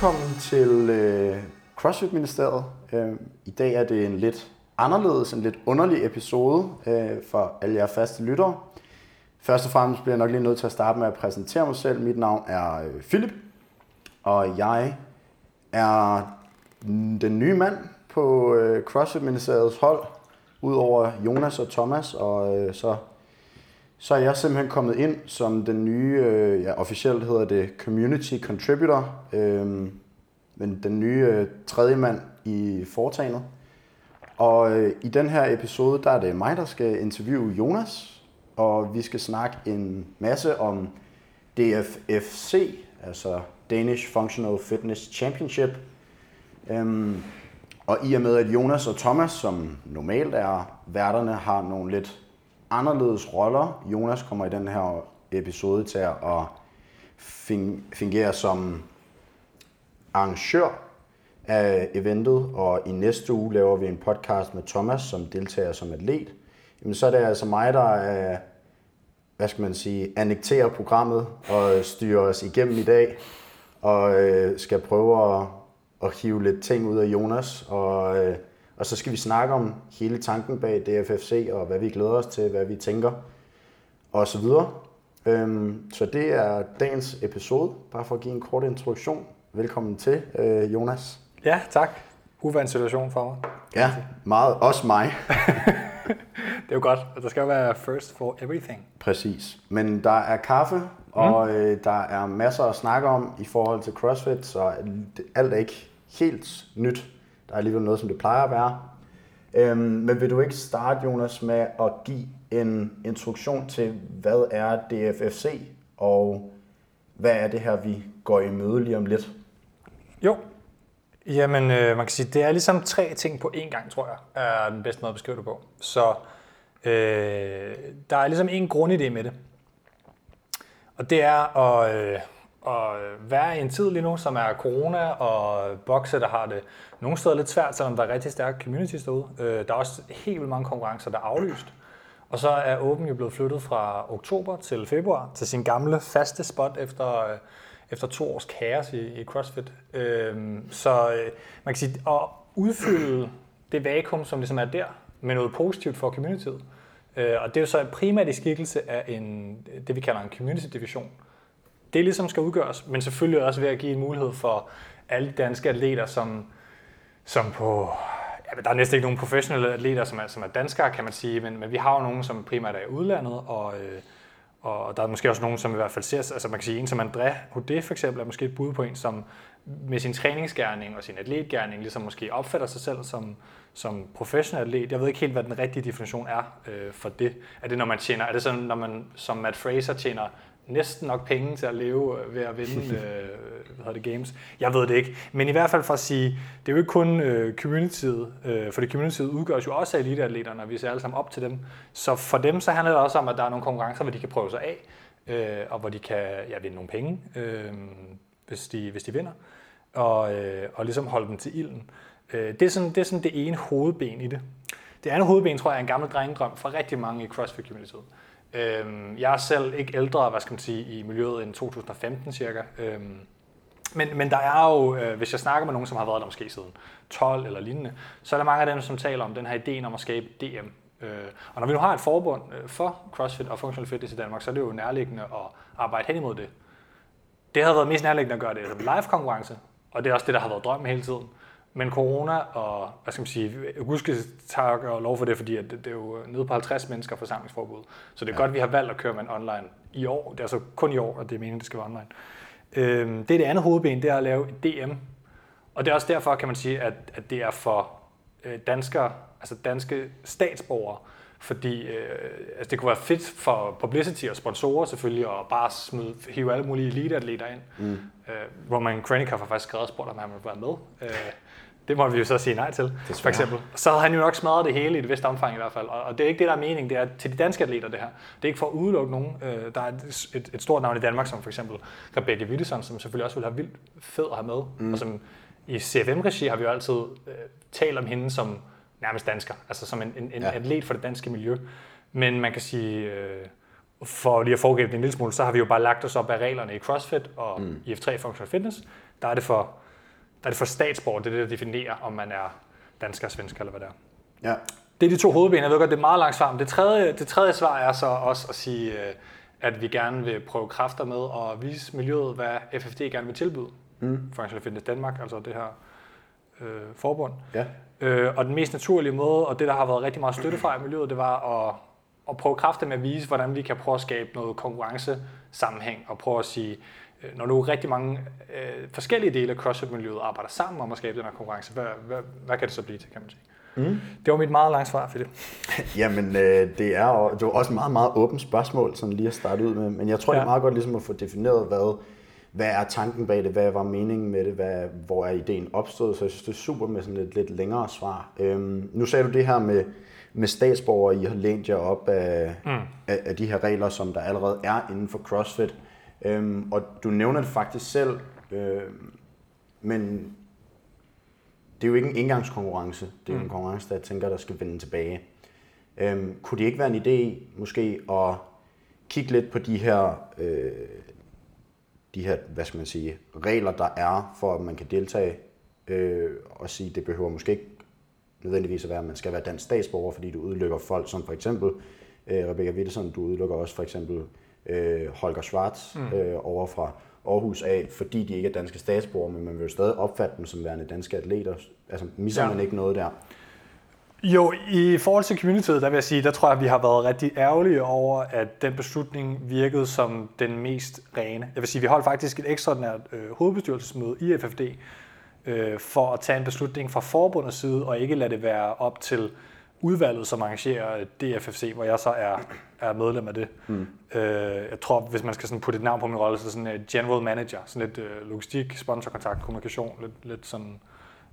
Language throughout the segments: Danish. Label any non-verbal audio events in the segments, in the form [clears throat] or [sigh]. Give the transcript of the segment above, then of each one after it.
velkommen til øh, CrossFit Ministeriet. Øh, I dag er det en lidt anderledes, en lidt underlig episode øh, for alle jer faste lyttere. Først og fremmest bliver jeg nok lige nødt til at starte med at præsentere mig selv. Mit navn er øh, Philip, og jeg er den nye mand på øh, CrossFit Ministeriets hold, udover Jonas og Thomas, og øh, så så er jeg simpelthen kommet ind som den nye, øh, ja, officielt hedder det Community Contributor, øh, men den nye øh, tredje mand i foretagendet. Og øh, i den her episode, der er det mig, der skal interviewe Jonas, og vi skal snakke en masse om DFFC, altså Danish Functional Fitness Championship. Øhm, og i og med, at Jonas og Thomas, som normalt er værterne, har nogle lidt anderledes roller. Jonas kommer i den her episode til at fungere som arrangør af eventet, og i næste uge laver vi en podcast med Thomas, som deltager som atlet. Jamen, så er det altså mig, der er, hvad skal man sige, annekterer programmet og styrer os igennem i dag, og øh, skal prøve at, at hive lidt ting ud af Jonas, og øh, og så skal vi snakke om hele tanken bag DFFC, og hvad vi glæder os til, hvad vi tænker, og så videre. Øhm, så det er dagens episode, bare for at give en kort introduktion. Velkommen til, øh, Jonas. Ja, tak. Uvandt situation for mig. Ja, meget. Også mig. [laughs] det er jo godt. Der skal jo være first for everything. Præcis. Men der er kaffe, og mm. øh, der er masser at snakke om i forhold til CrossFit, så alt er ikke helt nyt. Der er alligevel noget, som det plejer at være. Øhm, men vil du ikke starte, Jonas, med at give en introduktion til, hvad er DFFC, og hvad er det her, vi går i møde lige om lidt? Jo, Jamen, øh, man kan sige, det er ligesom tre ting på én gang, tror jeg, er den bedste måde at beskrive det på. Så øh, der er ligesom en grundidé med det. Og det er at, øh, at være i en tid lige nu, som er corona, og bokse, der har det nogle steder lidt svært, selvom der er rigtig stærke communities derude. Øh, der er også helt vildt mange konkurrencer, der er aflyst. Og så er Open jo blevet flyttet fra oktober til februar til sin gamle faste spot efter, øh, efter to års kaos i, i CrossFit. Øh, så øh, man kan sige, at udfylde det vakuum, som ligesom er der, med noget positivt for communityet. Øh, og det er jo så primært i skikkelse af en, det, vi kalder en community-division. Det ligesom skal udgøres, men selvfølgelig også ved at give en mulighed for alle de danske atleter, som som på... Ja, der er næsten ikke nogen professionelle atleter, som er, som er danskere, kan man sige, men, men vi har jo nogen, som primært er i udlandet, og, øh, og der er måske også nogen, som i hvert fald ser, altså man kan sige, en som André Houdet for eksempel, er måske et bud på en, som med sin træningsgærning og sin atletgærning ligesom måske opfatter sig selv som, som professionel atlet. Jeg ved ikke helt, hvad den rigtige definition er øh, for det. Er det, når man tjener, er det sådan, når man som Matt Fraser tjener næsten nok penge til at leve øh, ved at vinde [laughs] øh, hvad det, games. Jeg ved det ikke. Men i hvert fald for at sige, det er jo ikke kun øh, communityet, øh, for det communityet udgøres jo også af eliteatleterne, og vi ser alle sammen op til dem. Så for dem så handler det også om, at der er nogle konkurrencer, hvor de kan prøve sig af, øh, og hvor de kan ja, vinde nogle penge, øh, hvis, de, hvis de vinder, og, øh, og ligesom holde dem til ilden. Øh, det, er sådan, det er sådan det ene hovedben i det. Det andet hovedben, tror jeg, er en gammel drengedrøm for rigtig mange i CrossFit-communityet. Øhm, jeg er selv ikke ældre, hvad skal man sige, i miljøet end 2015 cirka. Øhm, men, men der er jo, øh, hvis jeg snakker med nogen, som har været der måske siden 12 eller lignende, så er der mange af dem, som taler om den her idé om at skabe DM. Øh, og når vi nu har et forbund øh, for CrossFit og Functional Fitness i Danmark, så er det jo nærliggende at arbejde hen imod det. Det havde været mest nærliggende at gøre det som live konkurrence, og det er også det, der har været drømmen hele tiden. Men corona og, hvad skal man sige, Auguste tak og lov for det, fordi det, det er jo nede på 50 mennesker forsamlingsforbud. Så det er ja. godt, vi har valgt at køre med online i år. Det er altså kun i år, at det er meningen, at det skal være online. Øhm, det er det andet hovedben, det er at lave et DM. Og det er også derfor, kan man sige, at, at det er for øh, danskere, altså danske statsborgere, fordi øh, altså det kunne være fedt for publicity og sponsorer selvfølgelig, at bare smide, hive alle mulige eliteatleter ind. Mm. Øh, Roman Krennikov har faktisk skrevet og spurgt, om han ville være med. Øh, det må vi jo så sige nej til, for eksempel. Så havde han jo nok smadret det hele i et vist omfang i hvert fald. Og, og det er ikke det, der er meningen. Det er til de danske atleter, det her. Det er ikke for at udelukke nogen. Øh, der er et, et, et stort navn i Danmark, som for eksempel Rebecca Wittesson, som selvfølgelig også vil have vildt fed at have med. Mm. Og som i CFM-regi har vi jo altid øh, talt om hende som nærmest dansker. Altså som en, en, en ja. atlet for det danske miljø. Men man kan sige... Øh, for lige at foregribe det en lille smule, så har vi jo bare lagt os op af reglerne i CrossFit og mm. i F3 Functional Fitness. Der er det for er det for statsborger, det er det, der definerer, om man er dansker, svensker eller hvad det er. Ja. Det er de to hovedben. Jeg ved godt, det er meget langt svar. Men det tredje, det tredje svar er så også at sige, øh, at vi gerne vil prøve kræfter med og vise miljøet, hvad FFD gerne vil tilbyde. Mm. Functional Fitness Danmark, altså det her øh, forbund. Ja. Øh, og den mest naturlige måde, og det der har været rigtig meget støtte fra i miljøet, det var at, at prøve kræfter med at vise, hvordan vi kan prøve at skabe noget konkurrencesammenhæng, og prøve at sige, øh, når nu rigtig mange øh, forskellige dele af CrossFit-miljøet arbejder sammen om at skabe den her konkurrence, hvad, hvad, hvad kan det så blive til, kan man sige? Mm. Det var mit meget lange svar, Philip. [laughs] Jamen, øh, det, er, jo- det var også et meget, meget åbent spørgsmål, sådan lige at starte ud med. Men jeg tror, ja. det er meget godt ligesom at få defineret, hvad, hvad er tanken bag det, hvad var meningen med det, hvad, hvor er ideen opstået. Så jeg synes, det er super med sådan et lidt længere svar. Øhm, nu sagde du det her med, med statsborgere, I har lænt jer op af, mm. af, af de her regler, som der allerede er inden for CrossFit. Øhm, og du nævner det faktisk selv, øhm, men det er jo ikke en engangskonkurrence. Det er jo en konkurrence, der jeg tænker, der skal vende tilbage. Øhm, kunne det ikke være en idé måske at kigge lidt på de her, øh, de her, hvad skal man sige, regler, der er, for at man kan deltage, øh, og sige, det behøver måske ikke nødvendigvis at være, at man skal være dansk statsborger, fordi du udelukker folk som for eksempel øh, Rebecca Wittesen, du udelukker også for eksempel øh, Holger Schwartz mm. øh, over fra Aarhus af, fordi de ikke er danske statsborger, men man vil jo stadig opfatte dem som værende danske atleter. Altså, misser. Ja. man ikke noget der? Jo, i forhold til communityet, der vil jeg sige, der tror jeg, at vi har været rigtig ærgerlige over, at den beslutning virkede som den mest rene. Jeg vil sige, vi holdt faktisk et ekstraordinært øh, hovedbestyrelsesmøde i FFD, øh, for at tage en beslutning fra forbundets side, og ikke lade det være op til udvalget, som arrangerer DFFC, hvor jeg så er, er medlem af det. Mm. Øh, jeg tror, hvis man skal sådan putte et navn på min rolle, så er det sådan en general manager, sådan lidt øh, logistik, sponsorkontakt, kommunikation, lidt, lidt sådan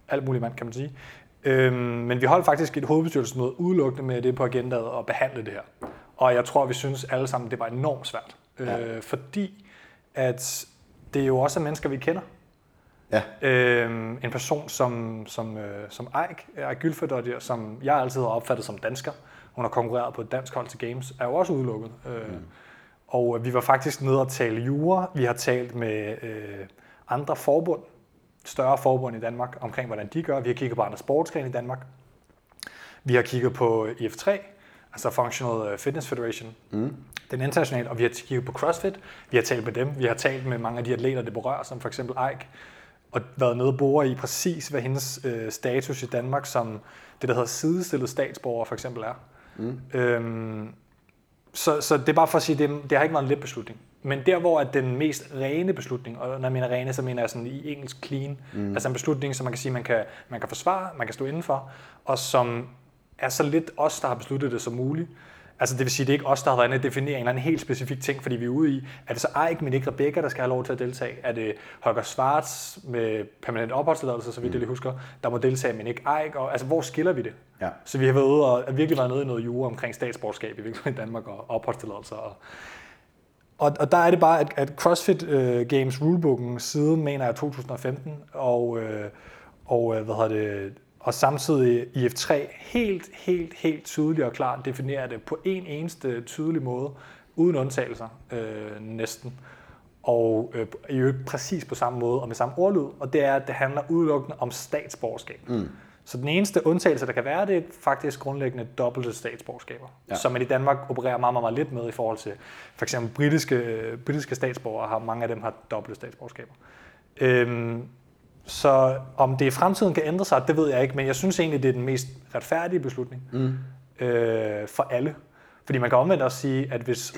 alt muligt mand, kan man sige. Øhm, men vi holdt faktisk et hovedbestyrelsesmøde udelukkende med det på agendaet og behandle det her. Og jeg tror, vi synes alle sammen, det var enormt svært. Ja. Øh, fordi at det er jo også er mennesker, vi kender. Ja. Øhm, en person som, som, øh, som Eik, Eik Gylfedottir, som jeg altid har opfattet som dansker, hun har konkurreret på et dansk hold til Games, er jo også udelukket. Øh, mm. Og øh, vi var faktisk nede og tale jura. Vi har talt med øh, andre forbund, større forbund i Danmark, omkring hvordan de gør. Vi har kigget på andre sportsgrene i Danmark. Vi har kigget på IF3, altså Functional Fitness Federation, mm. den internationale, og vi har kigget på CrossFit. Vi har talt med dem. Vi har talt med mange af de atleter, det berører, som for eksempel Eik, og været nede og bore i præcis, hvad hendes øh, status i Danmark som det, der hedder sidestillet statsborger for eksempel er. Mm. Øhm, så, så det er bare for at sige, det, det har ikke været en let beslutning. Men der, hvor at den mest rene beslutning, og når jeg mener rene, så mener jeg sådan i engelsk clean, mm. altså en beslutning, som man kan sige, man kan, man kan forsvare, man kan stå indenfor, og som er så lidt os, der har besluttet det som muligt. Altså det vil sige, det er ikke os, der har været inde og definere en eller anden helt specifik ting, fordi vi er ude i, er det så Eik, men ikke Rebecca, der skal have lov til at deltage? Er det Holger Schwartz med permanent opholdstilladelse, så vidt jeg lige husker, der må deltage, men ikke Eik? Og, altså hvor skiller vi det? Ja. Så vi har været ude og virkelig været nede i noget jure omkring statsborgerskab i virkeligheden Danmark og opholdstilladelser. Og, og, og der er det bare, at, at CrossFit uh, Games rulebooken siden, mener jeg, 2015, og, uh, og uh, hvad hedder det, og samtidig IF3 helt, helt, helt tydeligt og klart definerer det på en eneste tydelig måde, uden undtagelser øh, næsten. Og øh, i øvrigt præcis på samme måde og med samme ordlyd, og det er, at det handler udelukkende om statsborgerskab. Mm. Så den eneste undtagelse, der kan være, det er faktisk grundlæggende dobbelte statsborgerskaber, ja. som man i Danmark opererer meget, meget, meget lidt med i forhold til for eksempel britiske, britiske statsborgere, har mange af dem har dobbelte statsborgerskaber. Øhm, så om det i fremtiden kan ændre sig, det ved jeg ikke, men jeg synes egentlig, det er den mest retfærdige beslutning mm. øh, for alle. Fordi man kan omvendt også sige, at hvis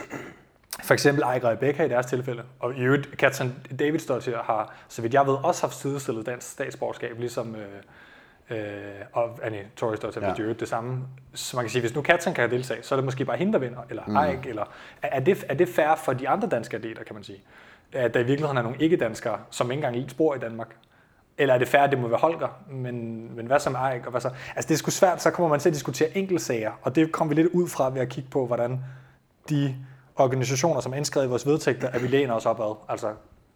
for eksempel Eik og Rebecca i deres tilfælde, og i øvrigt Katrin Davidsdottir har, så vidt jeg ved, også haft sidestillet dansk statsborgerskab, ligesom øh, øh, og Annie Torresdottir ja. ved det samme. Så man kan sige, hvis nu Katrin kan deltage, så er det måske bare hende, der vinder, eller mm. Eik, eller er, er, det, er det fair for de andre danske atleter, kan man sige? At der i virkeligheden er nogle ikke-danskere, som ikke engang spor i Danmark, eller er det at det må være Holger, men, men hvad så med Eik? Og hvad så? Altså det er sgu svært, så kommer man til at diskutere enkeltsager, og det kommer vi lidt ud fra ved at kigge på, hvordan de organisationer, som er indskrevet i vores vedtægter, at vi læner os opad, altså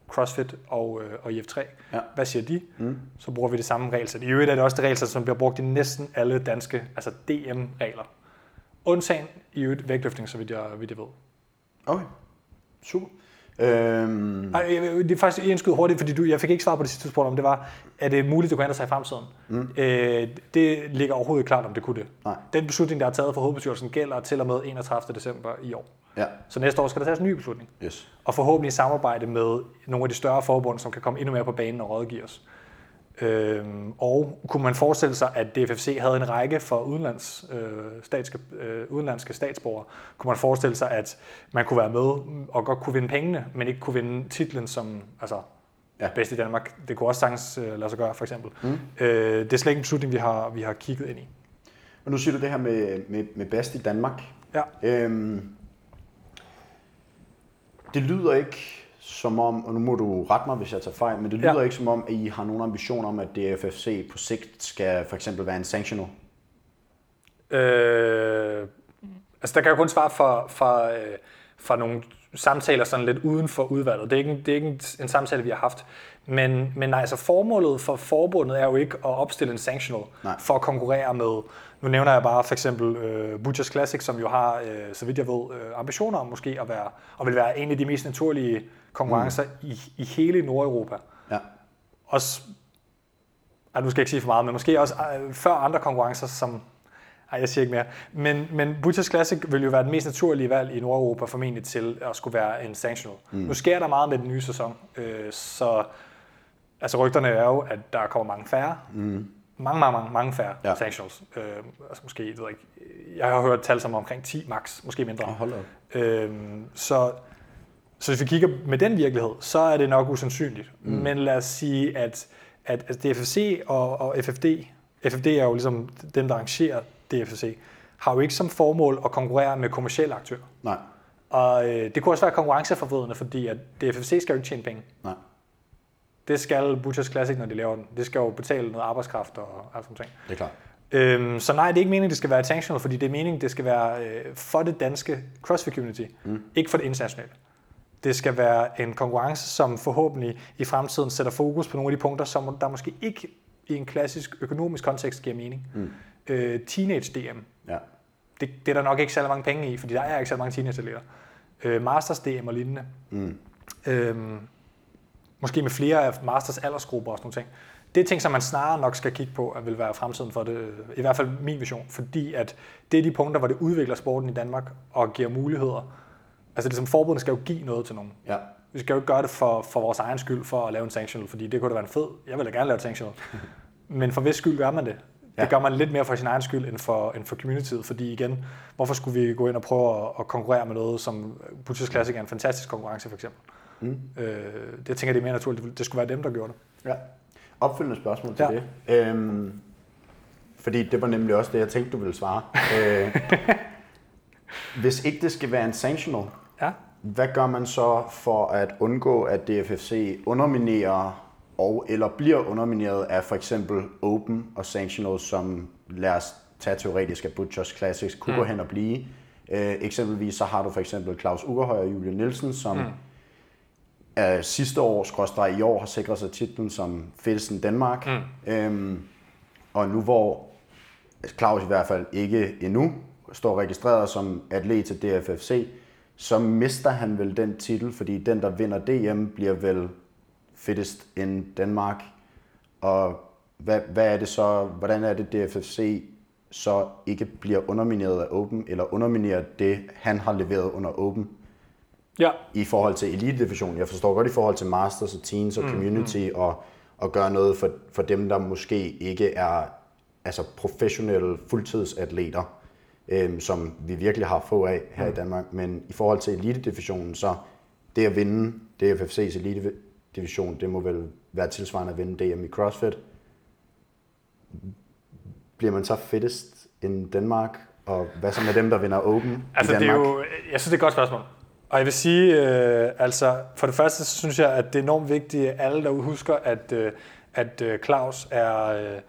CrossFit og, øh, og IF3. Ja. Hvad siger de? Mm. Så bruger vi det samme regelsæt. I øvrigt er det også det regelsæt, som bliver brugt i næsten alle danske, altså DM-regler. Undtagen i øvrigt vægtløftning, så vidt jeg, vidt jeg ved. Okay, super. Øhm, Ej, det er faktisk en skud hurtigt, fordi du, jeg fik ikke svar på det sidste spørgsmål, om det var, er det muligt, at du kan ændre sig i fremtiden? Mm. Øh, det ligger overhovedet ikke klart, om det kunne det. Nej. Den beslutning, der er taget for hovedbestyrelsen, gælder til og med 31. december i år. ja, Så næste år skal der tages en ny beslutning. yes. Og forhåbentlig i samarbejde med nogle af de større forbund, som kan komme endnu mere på banen og rådgive os. Øhm, og kunne man forestille sig, at DFFC havde en række for udenlands, øh, statske, øh, udenlandske statsborgere, kunne man forestille sig, at man kunne være med og godt kunne vinde pengene, men ikke kunne vinde titlen som altså, Ja. bedst i Danmark. Det kunne også sagtens øh, lade sig gøre, for eksempel. Mm. Øh, det er slet ikke en beslutning, vi har, vi har kigget ind i. Og nu siger du det her med, med, med bedst i Danmark. Ja. Øhm, det lyder ikke som om, og nu må du rette mig, hvis jeg tager fejl, men det lyder Ja. ikke som om, at I har nogen ambition om, at DFFC på sigt skal for eksempel være en sanctional. Øh, altså der kan jeg kun svare for, for, øh, for nogle samtaler sådan lidt uden for udvalget. Det er ikke, en, det er ikke en, en samtale, vi har haft. Men, men nej, altså formålet for forbundet er jo ikke at opstille en sanctional Nej. for at konkurrere med, nu nævner jeg bare for eksempel øh, Butchers Classic, som jo har, øh, så vidt jeg ved, øh, ambitioner om måske at være, og vil være en af de mest naturlige konkurrencer mm. i, i hele Nordeuropa Ja. også, ej, nu skal jeg ikke sige for meget, men måske også øh, før andre konkurrencer, som, ej, jeg siger ikke mere, men, men Butchers Classic vil jo være den mest naturlige valg i Nordeuropa formentlig til at skulle være en sanctional. Mm. Nu sker der meget med den nye sæson, øh, så altså rygterne er jo, at der kommer mange færre, mm. mange, mange, mange, mange færre Ja. sanctionals. Øh, altså måske, jeg ved ikke, jeg har hørt tal som omkring 10 max, måske mindre. Og hold op. Øhm, så, så hvis vi kigger med den virkelighed, så er det nok usandsynligt. Mm. Men lad os sige, at, at, at DFFC og, og FFD, FFD er jo ligesom dem, der arrangerer DFFC, har jo ikke som formål at konkurrere med kommersielle aktører. Nej, Og øh, det kunne også være konkurrenceforvridende, fordi at DFFC skal jo ikke tjene penge. nej. Det skal Butchers Classic, når de laver den. Det skal jo betale noget arbejdskraft og alt sådan noget. Det er klart. Øhm, så nej, det er ikke meningen, det skal være sanctional, fordi det er meningen, det skal være øh, for det danske CrossFit community, mm. ikke for det internationale. Det skal være en konkurrence, som forhåbentlig i fremtiden sætter fokus på nogle af de punkter, som der måske ikke i en klassisk økonomisk kontekst giver mening. Mm. Øh, teenage DM, Ja. det, det er der nok ikke særlig mange penge i, fordi der er ikke så mange teenage-atleter. Øh, Masters DM og lignende. Mm. Øhm, måske med flere af Masters aldersgrupper og sådan nogle ting. Det er ting, som man snarere nok skal kigge på, at vil være fremtiden for det, i hvert fald min vision, fordi at det er de punkter, hvor det udvikler sporten i Danmark og giver muligheder. Altså det som forbundet skal jo give noget til nogen. Ja. Vi skal jo ikke gøre det for, for vores egen skyld, for at lave en sanctional, fordi det kunne da være en fed. Jeg vil da gerne lave en sanctional. [laughs] Men for hvis skyld gør man det? Ja. Det gør man lidt mere for sin egen skyld, end for, end for communityet, fordi igen, hvorfor skulle vi gå ind og prøve at, at konkurrere med noget, som Butchers Classic er en fantastisk konkurrence for eksempel. Mm. Øh, det jeg tænker det er mere naturligt, det skulle være dem, der gjorde det. Ja. Opfølgende spørgsmål til Ja. det. Øhm, fordi det var nemlig også det, jeg tænkte, du ville svare. øh, [laughs] hvis ikke det skal være en sanctional, Ja. hvad gør man så for at undgå, at DFFC underminerer og eller bliver undermineret af for eksempel Open og Sanctional, som lad os tage teoretisk, at Butchers Classics kunne mm. gå hen og blive. Øh, eksempelvis så har du for eksempel Claus Ugerhøj og Julie Nielsen, som mm. Er sidste år, skråstreg i år, har sikret sig titlen som fedtesten Danmark. Mm. Øhm, og nu hvor Claus i hvert fald ikke endnu står registreret som atlet til DFFC, så mister han vel den titel, fordi den, der vinder DM, bliver vel fittest in Danmark. Og hvad, hvad er det så, hvordan er det DFFC så ikke bliver undermineret af Open, eller underminerer det, han har leveret under Open Ja. i forhold til elite division. Jeg forstår godt i forhold til masters og teens og community mm, og, og gøre noget for, for dem, der måske ikke er altså professionelle fuldtidsatleter, øhm, som vi virkelig har få af her mm. i Danmark. Men i forhold til elite divisionen, så det at vinde DFFC's elite division, det må vel være tilsvarende at vinde DM i CrossFit. Bliver man så fittest in Danmark? Og hvad så med dem, der vinder Open Altså, i det Danmark? er jo, jeg synes, det er et godt spørgsmål. Og jeg vil sige, øh, altså, for det første, så synes jeg, at det er enormt vigtigt, at alle derude husker, at, øh, at øh, Claus er, øh,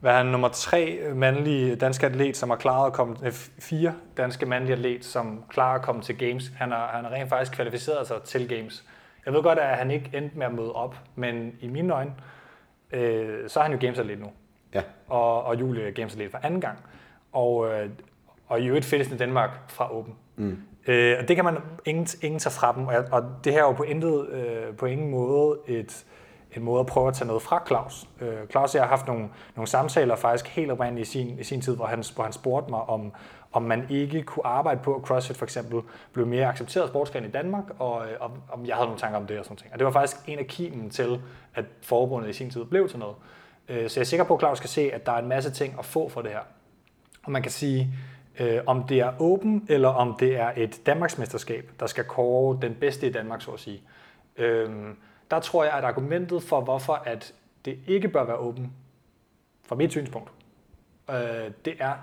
hvad er han, nummer tre mandlige danske atlet, som har klaret at komme, øh, fire danske mandlige atlet, som klarer at komme til Games. Han har, han har rent faktisk kvalificeret sig til Games. Jeg ved godt, at han ikke endte med at møde op, men i mine øjne, øh, så er han jo Games-atlet nu Ja. og, og Julie er Games Atlet for anden gang. Og, øh, og i øvrigt fedtesten i Danmark fra Open. Mm. Øh, og det kan man ingen, ingen tage fra dem, og, og det her er jo på, intet, øh, på ingen måde et, en måde at prøve at tage noget fra Claus. Øh, Claus og jeg har haft nogle, nogle samtaler faktisk helt oprindeligt i sin, i sin tid, hvor han, hvor han spurgte mig om, om man ikke kunne arbejde på, at CrossFit for eksempel blev mere accepteret sportsgren i Danmark, og øh, om, om jeg havde nogle tanker om det og sådan noget. Og det var faktisk en af kimen til, at forbundet i sin tid blev til noget. Øh, så jeg er sikker på, at Claus kan se, at der er en masse ting at få for det her. Og man kan sige, øh, om det er åben, eller om det er et Danmarksmesterskab, der skal kåre den bedste i Danmark, så at sige. Øh, der tror jeg, at argumentet for, hvorfor at det ikke bør være åben, fra mit synspunkt, øh, det er,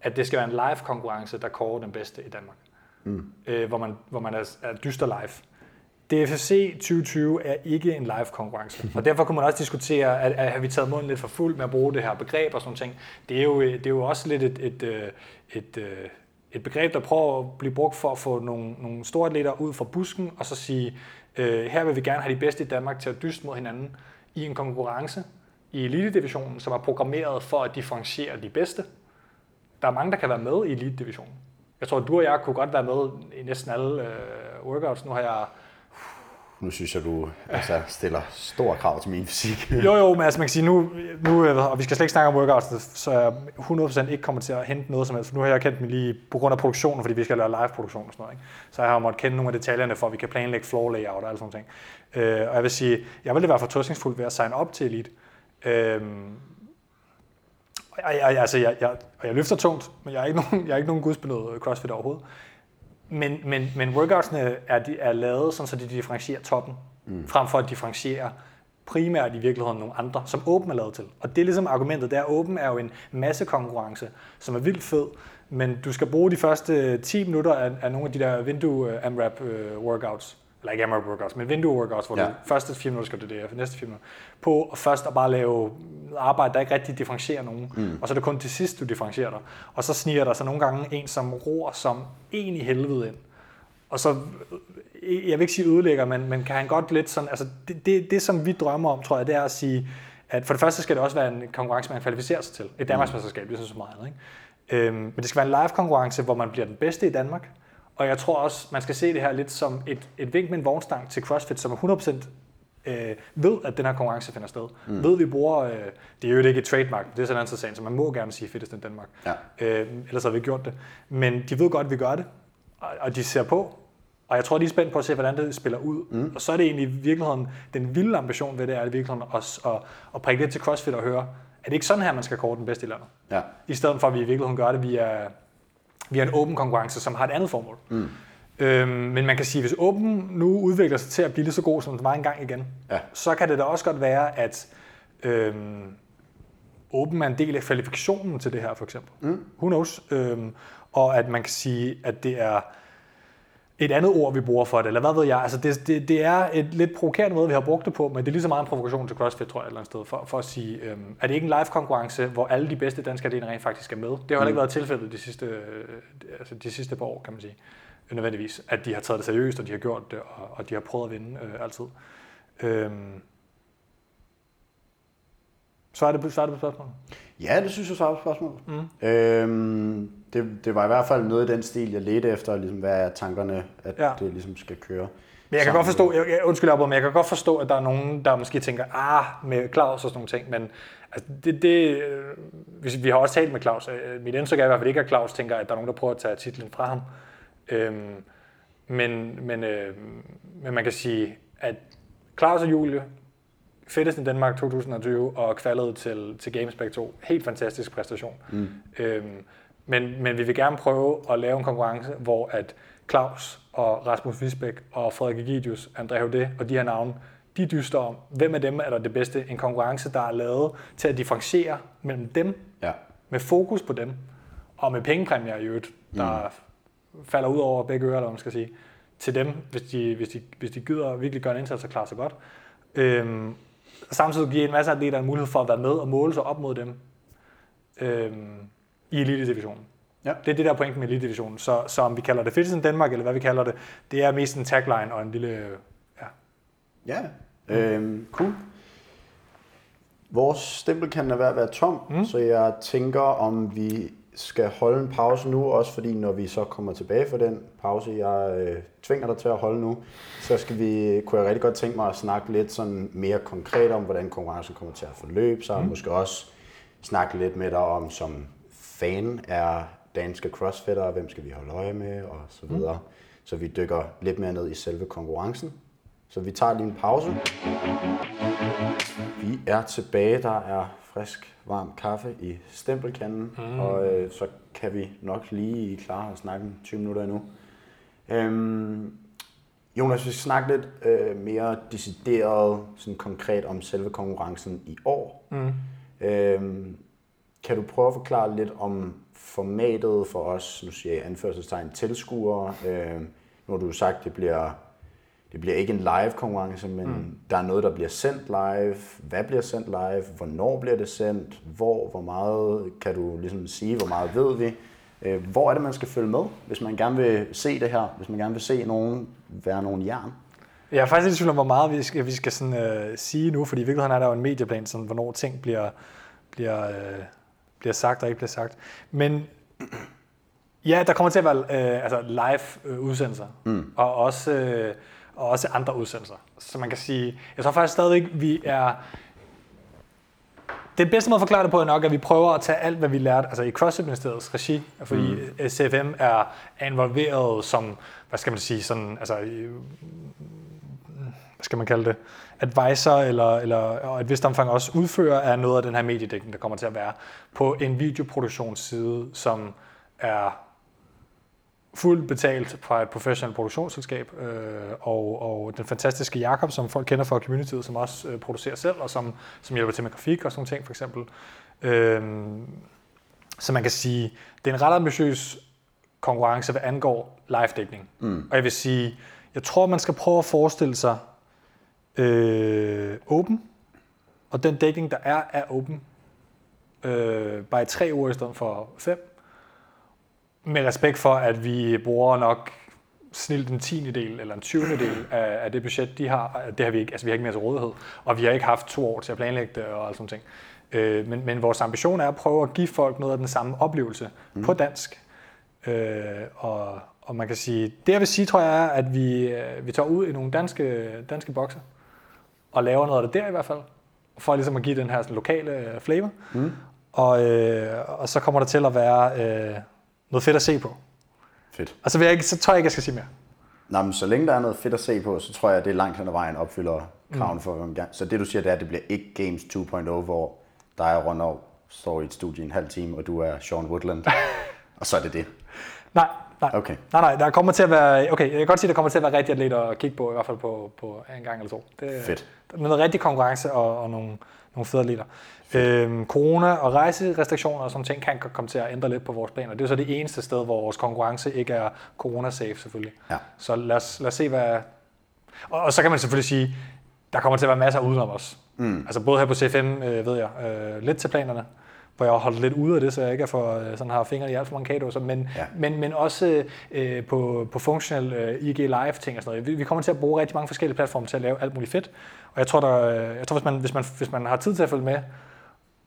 at det skal være en live konkurrence, der kårer den bedste i Danmark. Mm. Øh, hvor man, hvor man er, er dyster live. DFC 2020 er ikke en live konkurrence, og derfor kunne man også diskutere, at, at har vi taget munden lidt for fuld med at bruge det her begreb og sådan noget. Det er jo, det er jo også lidt et, et, øh, et, et, øh, et begreb, der prøver at blive brugt for at få nogle, nogle store atleter ud fra busken, og så sige, øh, her vil vi gerne have de bedste i Danmark til at dyste mod hinanden i en konkurrence i elite-divisionen, som er programmeret for at differentiere de bedste. Der er mange, der kan være med i elite-divisionen. Jeg tror, at du og jeg kunne godt være med i næsten alle øh, workouts. Nu har jeg nu synes jeg, du altså, stiller store krav til min fysik. jo, jo, men altså man kan sige, nu, nu øh, og vi skal slet ikke snakke om workouts, så jeg 100% ikke kommer til at hente noget som helst, for nu har jeg kendt mig lige på grund af produktionen, fordi vi skal lave live-produktion og sådan noget. Ikke? Så jeg har måttet kende nogle af detaljerne, for at vi kan planlægge floor layout og alle sådan ting. Øh, og jeg vil sige, jeg ville være fortrøstningsfuld ved at sign op til Elite. Øh, jeg, jeg, altså, jeg, jeg, jeg løfter tungt, men jeg er ikke nogen, jeg er ikke nogen gudsbenået øh, CrossFit overhovedet. Men, men, men workoutsene er, de, er lavet sådan, så de differentierer toppen, mm. frem for at differentiere primært i virkeligheden nogle andre, som Open er lavet til. Og det er ligesom argumentet, der Open er jo en masse konkurrence, som er vildt fed, men du skal bruge de første 10 minutter af, af nogle af de der vindue uh, AMRAP uh, workouts, eller ikke AMRAP workouts, men vindue workouts, hvor ja. du første 4 minutter skal du det, næste 4 minutter, på at først at bare lave arbejde, der ikke rigtig differentierer nogen, mm. og så er det kun til sidst, du differentierer dig. Og så sniger der så nogle gange en, som ror som en i helvede ind. Og så, jeg vil ikke sige ødelægger, men, men kan han godt lidt sådan, altså det, det, det, som vi drømmer om, tror jeg, det er at sige, at for det første skal det også være en konkurrence, man kvalificerer sig til. Et Danmarksmesterskab, det er så meget andet. Ikke? Øhm, men det skal være en live konkurrence, hvor man bliver den bedste i Danmark. Og jeg tror også, man skal se det her lidt som et, et vink med en vognstang til CrossFit, som er 100% øh, ved, at den her konkurrence finder sted. Mm. Ved, vi bruger, øh, det er jo ikke et trademark, det er sådan en sag, så man må gerne sige fittest i Danmark. Ja. Øh, ellers har vi gjort det. Men de ved godt, at vi gør det, og, og de ser på, og jeg tror, de er spændt på at se, hvordan det spiller ud. Mm. Og så er det egentlig i virkeligheden, den vilde ambition ved det, er i virkeligheden også at, at prikke lidt til CrossFit og høre, er det ikke sådan her, man skal kåre den bedste i landet? Ja. I stedet for, at vi i virkeligheden gør det via, via en åben konkurrence, som har et andet formål. Mm. Øhm, men man kan sige, at hvis Open nu udvikler sig til at blive lige så god, som den var engang igen, ja. så kan det da også godt være, at øhm, Open er en del af kvalifikationen til det her, for eksempel. Mm. Who knows? Øhm, og at man kan sige, at det er et andet ord, vi bruger for det, eller hvad ved jeg. Altså det, det, det er et lidt provokerende måde, vi har brugt det på, men det er lige så meget en provokation til CrossFit, tror jeg, et eller andet sted, for, for at sige, øhm, er det ikke en live-konkurrence, hvor alle de bedste danske atleter rent faktisk er med? Det har heller ikke mm. været tilfældet de sidste, øh, altså de sidste par år, kan man sige nødvendigvis, at de har taget det seriøst, og de har gjort det, og, og de har prøvet at vinde øh, altid. Øhm, så er det, så er det på spørgsmålet? Ja, det synes jeg så er på spørgsmålet. Mm. Øhm, det, det var i hvert fald noget i den stil, jeg ledte efter, ligesom, hvad er tankerne, at ja. det ligesom skal køre. Men jeg kan godt forstå, jeg, jeg, undskyld op, men jeg kan godt forstå, at der er nogen, der måske tænker, ah, med Claus og sådan nogle ting, men altså, det, det, hvis, vi har også talt med Claus. Øh, mit indtryk er i hvert fald ikke, at Claus tænker, at der er nogen, der prøver at tage titlen fra ham. Øhm, men, men, øh, men man kan sige, at Claus og Julie, fedtest i Danmark 2020 og kvalet til, til Games begge to. Helt fantastisk præstation. Mm. Øhm, men, men vi vil gerne prøve at lave en konkurrence, hvor at Claus og Rasmus Visbæk og Frederik Egidius, André Haudet og de her navne, de dyster om, hvem af dem er der det bedste. En konkurrence, der er lavet til at differentiere mellem dem, ja. med fokus på dem, og med pengepræmier i øvrigt, der mm falder ud over begge ører, eller man skal sige, til dem, hvis de, hvis de, hvis de gider virkelig gøre en indsats og klare sig godt. Øhm, samtidig giver en masse atleter en mulighed for at være med og måle sig op mod dem øhm, i elite-divisionen. Ja. Det er det der point med elite-divisionen. Så, så om vi kalder det Fitness in Danmark, eller hvad vi kalder det, det er mest en tagline og en lille... Ja, ja. Øhm, cool. Vores stempelkande er ved at være tom, mm. så jeg tænker, om vi skal holde en pause nu, også fordi når vi så kommer tilbage fra den pause, jeg øh, tvinger dig til at holde nu, så skal vi, kunne jeg rigtig godt tænke mig at snakke lidt sådan mere konkret om, hvordan konkurrencen kommer til at forløbe sig, mm. måske også snakke lidt med dig om, som fan er danske crossfitter, hvem skal vi holde øje med, og så videre. Mm. Så vi dykker lidt mere ned i selve konkurrencen. Så vi tager lige en pause. Vi er tilbage. Der er frisk, varm kaffe i stempelkanden, mm. og øh, så kan vi nok lige klare at snakke 20 minutter endnu. Øhm, Jonas, vi skal snakke lidt øh, mere decideret, sådan konkret om selve konkurrencen i år. Mm. Øhm, kan du prøve at forklare lidt om formatet for os, nu siger jeg anførselstegn, tilskuere? Øh, nu har du sagt, det bliver det bliver ikke en live konkurrence, men mm. der er noget, der bliver sendt live. Hvad bliver sendt live? Hvornår bliver det sendt? Hvor? Hvor meget kan du ligesom sige? Hvor meget ved vi? Øh, hvor er det, man skal følge med, hvis man gerne vil se det her? Hvis man gerne vil se nogen være nogen jern? Jeg er faktisk i tvivl om, hvor meget vi skal, vi skal sådan, øh, sige nu, fordi i virkeligheden er der jo en medieplan, sådan, hvornår ting bliver, bliver, øh, bliver sagt og ikke bliver sagt. Men ja, der kommer til at være øh, altså live øh, udsendelser, mm. og også... Øh, og også andre udsendelser. Så man kan sige, jeg tror faktisk stadigvæk, vi er... Det bedste måde at forklare det på er nok, at vi prøver at tage alt, hvad vi lærte altså i CrossFit-ministeriets regi, fordi mm. CFM er involveret som, hvad skal man sige, sådan, altså, hvad skal man kalde det, advisor, eller, eller og et vist omfang også udfører af noget af den her mediedækning, der kommer til at være på en videoproduktionsside, som er fuldt betalt fra et professionelt produktionsselskab, øh, og, og den fantastiske Jakob, som folk kender fra communityet, som også øh, producerer selv, og som, som hjælper til med grafik og sådan nogle ting, for eksempel. Øh, så man kan sige, det er en ret ambitiøs konkurrence, hvad angår live-dækning. Mm. Og jeg vil sige, jeg tror, man skal prøve at forestille sig øh, open, og den dækning, der er, er open. Øh, bare i tre uger i stedet for fem med respekt for, at vi bruger nok snilt en tiende del eller en tyvende del af, af det budget, de har. Det har vi ikke, altså vi har ikke mere til rådighed, og vi har ikke haft to år til at planlægge det og sådan ting. Øh, men, men vores ambition er at prøve at give folk noget af den samme oplevelse mm. på dansk. Øh, og, og man kan sige, det jeg vil sige, tror jeg er, at vi, øh, vi tager ud i nogle danske, danske bokser og laver noget af det der i hvert fald, for ligesom at give den her sådan, lokale flavor. Mm. Og, øh, og så kommer der til at være øh, noget fedt at se på. Fedt. Og så, vil jeg ikke, så tror jeg ikke, jeg skal sige mere. Nå, men så længe der er noget fedt at se på, så tror jeg, at det er langt hen ad vejen opfylder kraven mm. for, hvad man gerne. Så det du siger, det er, at det bliver ikke Games 2.0, hvor dig og Ronald står i et studie en halv time, og du er Sean Woodland, [laughs] og så er det det. Nej, nej. Okay. Nej, nej, der kommer til at være, okay, jeg kan godt sige, der kommer til at være rigtig atleter at kigge på, i hvert fald på, på en gang eller to. Det, Fedt. Der er noget rigtig konkurrence og, og nogle, nogle fede atleter. Øhm, corona og rejserestriktioner og sådan ting kan komme til at ændre lidt på vores planer. Det er så det eneste sted, hvor vores konkurrence ikke er corona-safe selvfølgelig. Ja. Så lad os, lad os se, hvad... Og, og så kan man selvfølgelig sige, der kommer til at være masser udenom os. Mm. Altså både her på CFM, øh, ved jeg, øh, lidt til planerne, hvor jeg har holdt lidt ude af det, så jeg ikke er for, øh, sådan har fingre i alt for mange kadoser, men, ja. men, men også øh, på, på functional øh, IG Live ting og sådan noget. Vi, vi kommer til at bruge rigtig mange forskellige platforme til at lave alt muligt fedt, og jeg tror, der, øh, jeg tror hvis, man, hvis, man, hvis man har tid til at følge med,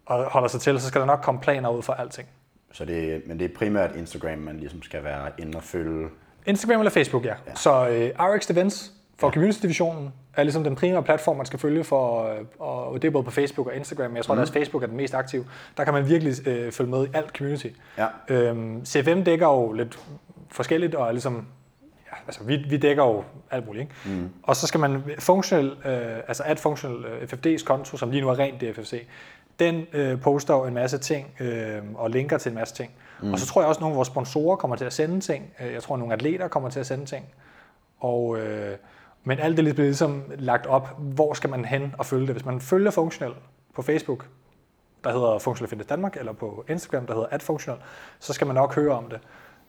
og holder sig til, så skal der nok komme planer ud for alting. Så det, men det er primært Instagram, man ligesom skal være inde og følge? Instagram eller Facebook, ja. ja. Så uh, RX Events for ja. Community-divisionen er ligesom den primære platform, man skal følge for, og det er både på Facebook og Instagram, men jeg tror, mm. at Facebook er den mest aktive. Der kan man virkelig uh, følge med i alt community. Ja. Øhm, CFM dækker jo lidt forskelligt, og er ligesom ja, altså vi, vi dækker jo alt muligt. Ikke? Mm. Og så skal man functional, øh, altså add functional øh, FFD's konto, som lige nu er rent DFFC, den øh, poster jo en masse ting øh, og linker til en masse ting. Mm. Og så tror jeg også, at nogle af vores sponsorer kommer til at sende ting. Øh, jeg tror, at nogle atleter kommer til at sende ting. Og, øh, men alt det bliver ligesom lagt op, hvor skal man hen og følge det. Hvis man følger Functional på Facebook, der hedder Functional Fitness Danmark, eller på Instagram, der hedder AdFunctional, så skal man nok høre om det.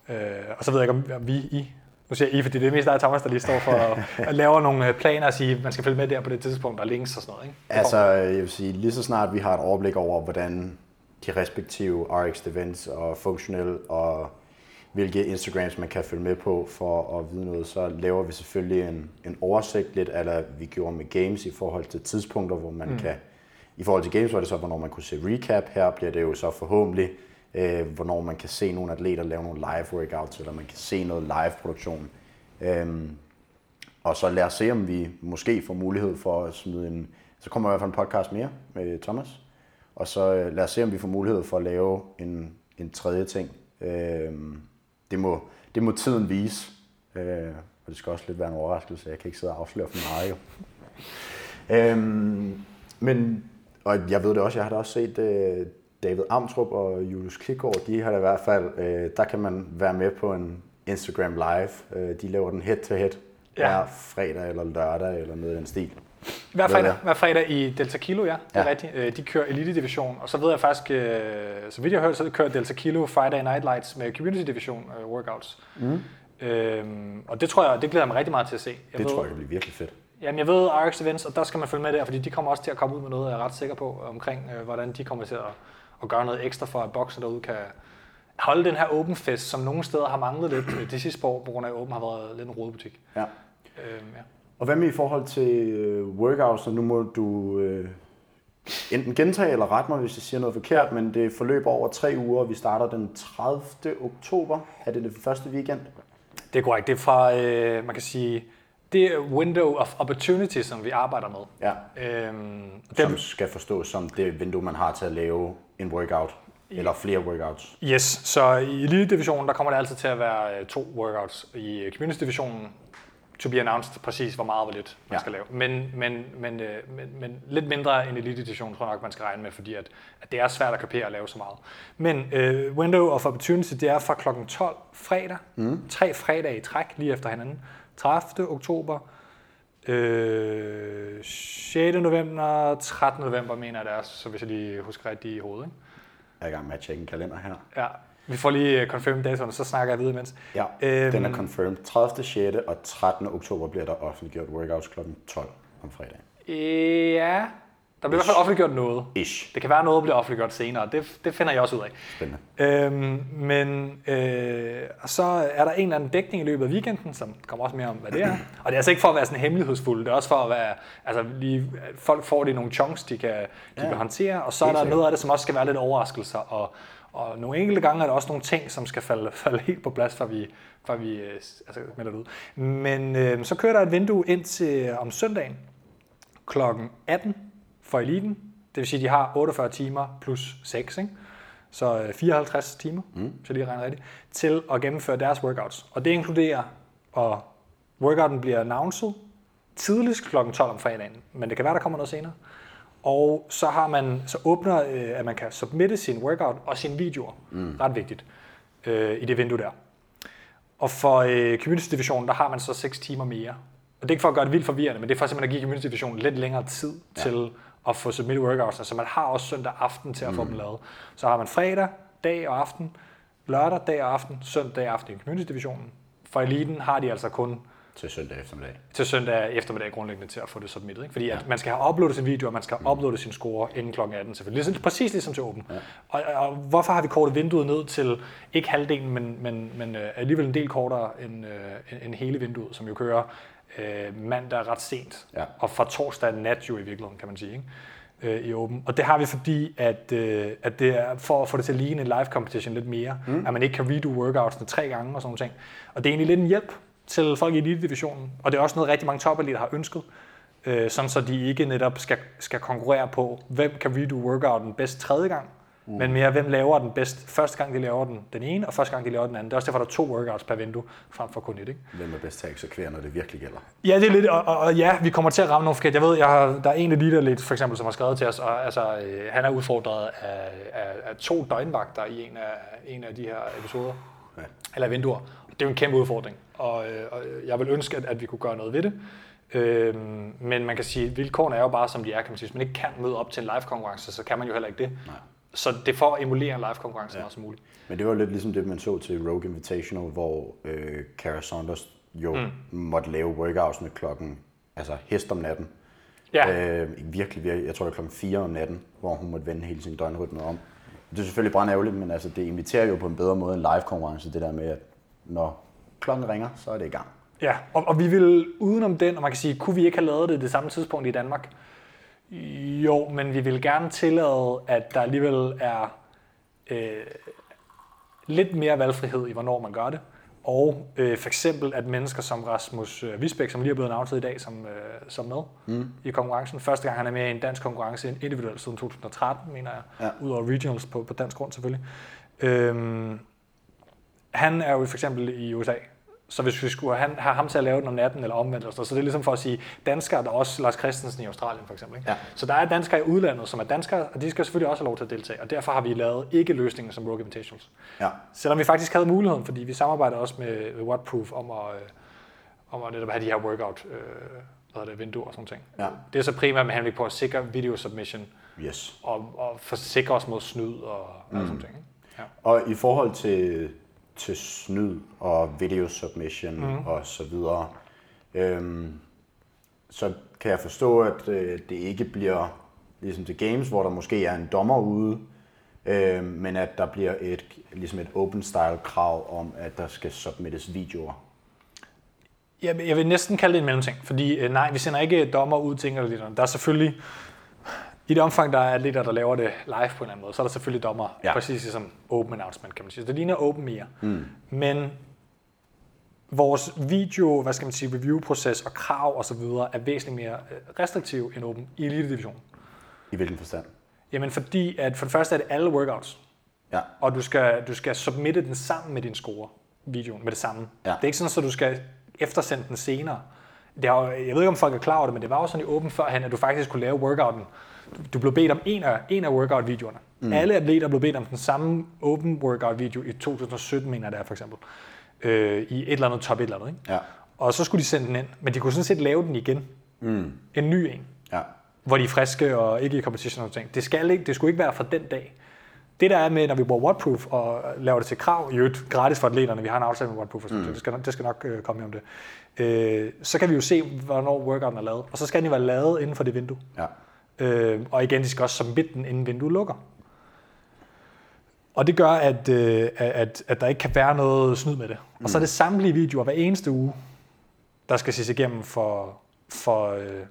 Øh, og så ved jeg ikke, om vi I nu siger I, fordi det er mest dig, Thomas, der lige står for at, at lave nogle øh, planer og sige, at man skal følge med der på det tidspunkt, der er links og sådan noget. Ikke? Altså, jeg vil sige, lige så snart vi har et overblik over, hvordan de respektive RX events og functional og hvilke Instagrams man kan følge med på for at vide noget, så laver vi selvfølgelig en, en oversigt lidt, eller vi gjorde med games i forhold til tidspunkter, hvor man mm. kan, i forhold til games var det så, hvornår man kunne se recap, her bliver det jo så forhåbentlig øh, hvornår man kan se nogle atleter lave nogle live workouts, eller man kan se noget live produktion. Øhm, og så lad os se, om vi måske får mulighed for at smide en, så kommer i hvert fald en podcast mere med Thomas, og så øh, lad os se, om vi får mulighed for at lave en, en tredje ting. Øhm, det, må, det må tiden vise, øh, og det skal også lidt være en overraskelse, jeg kan ikke sidde og afsløre for meget jo. øhm, men, og jeg ved det også, jeg har da også set øh, David Amtrup og Julius Klikgaard, de har da i hvert fald, øh, der kan man være med på en Instagram live. Øh, de laver den head to head Ja. hver fredag eller lørdag eller noget i den stil. Hver fredag, hver fredag i Delta Kilo, ja. Det er Ja. rigtigt. Øh, De kører Elite Division, og så ved jeg faktisk, øh, så vidt jeg har hørt, så kører Delta Kilo Friday Night Lights med Community Division øh, workouts. Mm. Øhm, og det tror jeg, det glæder jeg mig rigtig meget til at se. Jeg Det ved, tror jeg kan blive virkelig fedt. Jamen, jeg ved RX Events, og der skal man følge med der, fordi de kommer også til at komme ud med noget, jeg er ret sikker på, omkring øh, hvordan de kommer til at, at gøre noget ekstra for, at bokser derude kan holde den her open fest, som nogle steder har manglet lidt de sidste år, på grund af, at Open har været lidt en rodebutik. Ja. Øhm, ja. Og hvad med i forhold til øh, workouts, og nu må du øh, enten gentage eller rette mig, hvis jeg siger noget forkert, men det forløber over tre uger, og vi starter den 30. oktober. Er det den første weekend? Det er korrekt. Det er fra, øh, man kan sige, det er window of opportunity, som vi arbejder med. Ja. Øhm, Som det, skal forstås som det vindue, man har til at lave en workout, eller flere workouts. yes, så i Elite-divisionen, der kommer det altid til at være øh, to workouts. I øh, Community-divisionen, to be announced præcis, hvor meget og hvor lidt man Ja. skal lave. Men, men, men, øh, men, men lidt mindre end Elite-divisionen, tror jeg nok, man skal regne med, fordi at, at det er svært at kapere at lave så meget. Men øh, window of opportunity, det er fra kl. 12 fredag. Mm. Tre fredage i træk, lige efter hinanden. 30. oktober, Øh, 6. november, 13. november mener jeg det er, så hvis jeg lige husker rigtigt i hovedet. Ikke? Jeg er i gang med at tjekke en kalender her. Ja, vi får lige øh, confirmed datoen, så snakker jeg videre imens. Ja, Øhm. den er confirmed. 30. 6. og 13. oktober bliver der offentliggjort workouts kl. 12 om fredag. Ja, der bliver i hvert fald offentliggjort noget. Ish. Det kan være, noget bliver offentliggjort senere, det, det finder jeg også ud af. Spændende. Øhm, men øh, og så er der en eller anden dækning i løbet af weekenden, som kommer også mere om, hvad det er. [clears throat] Og det er altså ikke for at være sådan hemmelighedsfuld, det er også for at være, altså lige, folk får det i nogle chunks, de kan, de Ja. kan håndtere, og så er der noget af det, som også skal være lidt overraskelser, og, og nogle enkelte gange er der også nogle ting, som skal falde, [laughs] falde helt på plads, før vi, før vi øh, altså, melder det ud. Men øh, så kører der et vindue ind til om søndagen, klokken 18 for eliten. Det vil sige, at de har 48 timer plus 6, ikke? så øh, 54 timer, mm. så lige regner rigtigt, til at gennemføre deres workouts. Og det inkluderer, og workouten bliver announced tidligst kl. 12 om fredagen, men det kan være, der kommer noget senere. Og så har man, så åbner, øh, at man kan submitte sin workout og sine videoer. Mm. Ret vigtigt øh, i det vindue der. Og for øh, community divisionen, der har man så 6 timer mere. Og det er ikke for at gøre det vildt forvirrende, men det er for simpelthen at give community divisionen lidt længere tid ja. til at få submitted workouts, så man har også søndag aften til at få dem lavet. Så har man fredag, dag og aften, lørdag, dag og aften, søndag aften i community divisionen. For eliten har de altså kun Til søndag eftermiddag. til søndag eftermiddag grundlæggende til at få det submittet. Ikke? Fordi at man skal have uploadet sin video, og man skal have uploadet sin score inden kl. 18 selvfølgelig. Ligesom, præcis ligesom til åben. Ja. Og, og, hvorfor har vi kortet vinduet ned til ikke halvdelen, men, men, men øh, alligevel en del kortere end, øh, end- hele vinduet, som jo kører øh, mandag ret sent. Ja. Og fra torsdag nat jo i virkeligheden, kan man sige. Ikke? øh, i Open. Og det har vi, fordi at, øh, at det er for at få det til at ligne en live competition lidt mere. Mm. At man ikke kan redo workoutsene tre gange og sådan noget. Og det er egentlig lidt en hjælp til folk i elite-divisionen. Og det er også noget, rigtig mange topatleter har ønsket. Øh, sådan så de ikke netop skal, skal konkurrere på, hvem kan redo workouten bedst tredje gang. Mm. Men mere, hvem laver den bedst første gang, de laver den, den ene, og første gang, de laver den anden. Det er også derfor, der er to workouts per vindue, frem for kun et. Ikke? Hvem er bedst til at eksekvere, når det virkelig gælder? Ja, det er lidt, og, og, og ja, vi kommer til at ramme nogle forkert. Jeg ved, jeg har, der er en elite lidt for eksempel, som har skrevet til os, og altså, øh, han er udfordret af, af, af to døgnvagter i en af, en af de her episoder, Ja. eller vinduer. Det er jo en kæmpe udfordring, og, øh, og jeg vil ønske, at, at vi kunne gøre noget ved det. Øhm, men man kan sige, at vilkårene er jo bare, som de er, kan man sige. Hvis man ikke kan møde op til en live-konkurrence, så kan man jo heller ikke det. Nej. Så det for at emulere en live-konkurrence ja. meget som muligt. Men det var lidt ligesom det, man så til Rogue Invitational, hvor øh, Cara Saunders jo mm. måtte lave workoutsene klokken, altså hest om natten. Ja. Øh, virkelig, virkelig, jeg tror det var klokken 4 om natten, hvor hun måtte vende hele sin døgnrytme om. Det er selvfølgelig bare ærgerligt, men altså, det inviterer jo på en bedre måde en live-konkurrence, det der med, at når klokken ringer, så er det i gang. Ja, og, og vi vil udenom den, og man kan sige, kunne vi ikke have lavet det det samme tidspunkt i Danmark? Jo, men vi vil gerne tillade, at der alligevel er øh, lidt mere valgfrihed i, hvornår man gør det. Og øh, for eksempel, at mennesker som Rasmus øh, Visbæk, som lige er blevet announceret i dag som, øh, som med mm. i konkurrencen. Første gang han er med i en dansk konkurrence individuelt siden 2013, mener jeg. Ja. Udover regionals på, på dansk grund selvfølgelig. Øhm, han er jo for eksempel i USA. Så hvis vi skulle have, have ham til at lave den om natten eller omvendt, eller så det er ligesom for at sige, danskere, der er også Lars Christensen i Australien for eksempel. Ikke? Ja. Så der er danskere i udlandet, som er danskere, og de skal selvfølgelig også have lov til at deltage. Og derfor har vi lavet ikke løsningen som Rogue Invitationals. Ja. Selvom vi faktisk havde muligheden, fordi vi samarbejder også med, med Whatproof om at, øh, om at netop have de her workout øh, hvad det, vinduer og sådan ting. Ja. Det er så primært med henblik på at sikre video submission Yes. og, og forsikre os mod snyd og, mm. og sådan ting. Ikke? Ja. Og i forhold til, til snyd og video submission mm. og så videre, øhm, så kan jeg forstå, at øh, det ikke bliver ligesom til games, hvor der måske er en dommer ude, øh, men at der bliver et, ligesom et open style krav om, at der skal submittes videoer. Jeg, jeg vil næsten kalde det en mellemting, fordi øh, nej, vi sender ikke dommer ud til atleterne. Der er selvfølgelig, i det omfang, der er atleter, der laver det live på en eller anden måde, så er der selvfølgelig dommer, Ja. præcis ligesom open announcement, kan man sige. Så det ligner open mere. Mm. Men vores video, hvad skal man sige, review-proces og krav og så videre er væsentligt mere øh, restriktiv end open i elite division. I hvilken forstand? Jamen fordi, at for det første er det alle workouts, Ja. og du skal, du skal submitte den sammen med din score, videoen, med det samme. Ja. Det er ikke sådan, at du skal eftersende den senere. Det jo- jeg ved ikke, om folk er klar over det, men det var jo sådan i åben førhen, at du faktisk kunne lave workouten. Du, blev bedt om en af, en af workout-videoerne. Mm. Alle atleter blev bedt om den samme open workout-video i 2017, mener jeg det er for eksempel. Øh, I et eller andet top et eller andet. Ikke? Ja. Og så skulle de sende den ind, men de kunne sådan set lave den igen. Mm. En ny en Ja. hvor de er friske og ikke i competition og ting. Det, skal ikke, det skulle ikke være fra den dag. Det der er med, når vi bruger Whatproof og laver det til krav, i øvrigt gratis for atleterne, vi har en aftale med Whatproof, mm. det, skal, nok- det skal nok øh, komme om det, øh, så kan vi jo se, hvornår workouten er lavet. Og så skal den være lavet inden for det vindue. Ja. Øh, og igen, de skal også submit den, inden vinduet lukker. Og det gør, at, øh, at, at der ikke kan være noget snyd med det. Mm. Og så er det samtlige videoer hver eneste uge, der skal ses igennem for... for øh,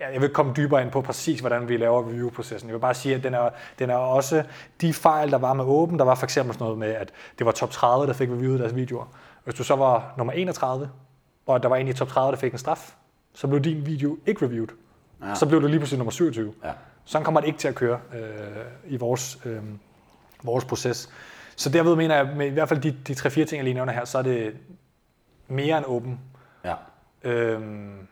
jeg vil komme dybere ind på præcis, hvordan vi laver review-processen. Jeg vil bare sige, at den er, den er også de fejl, der var med åben. Der var for eksempel sådan noget med, at det var top 30, der fik reviewet deres videoer. Hvis du så var nummer 31, og der var en i top 30, der fik en straf, så blev din video ikke reviewed. Ja. Så blev du lige pludselig nummer 27. Ja. Sådan kommer det ikke til at køre øh, i vores, øh, vores proces. Så derved mener jeg, med i hvert fald de, de 3-4 ting, jeg lige nævner her, så er det mere end åben. Ja. Øhm,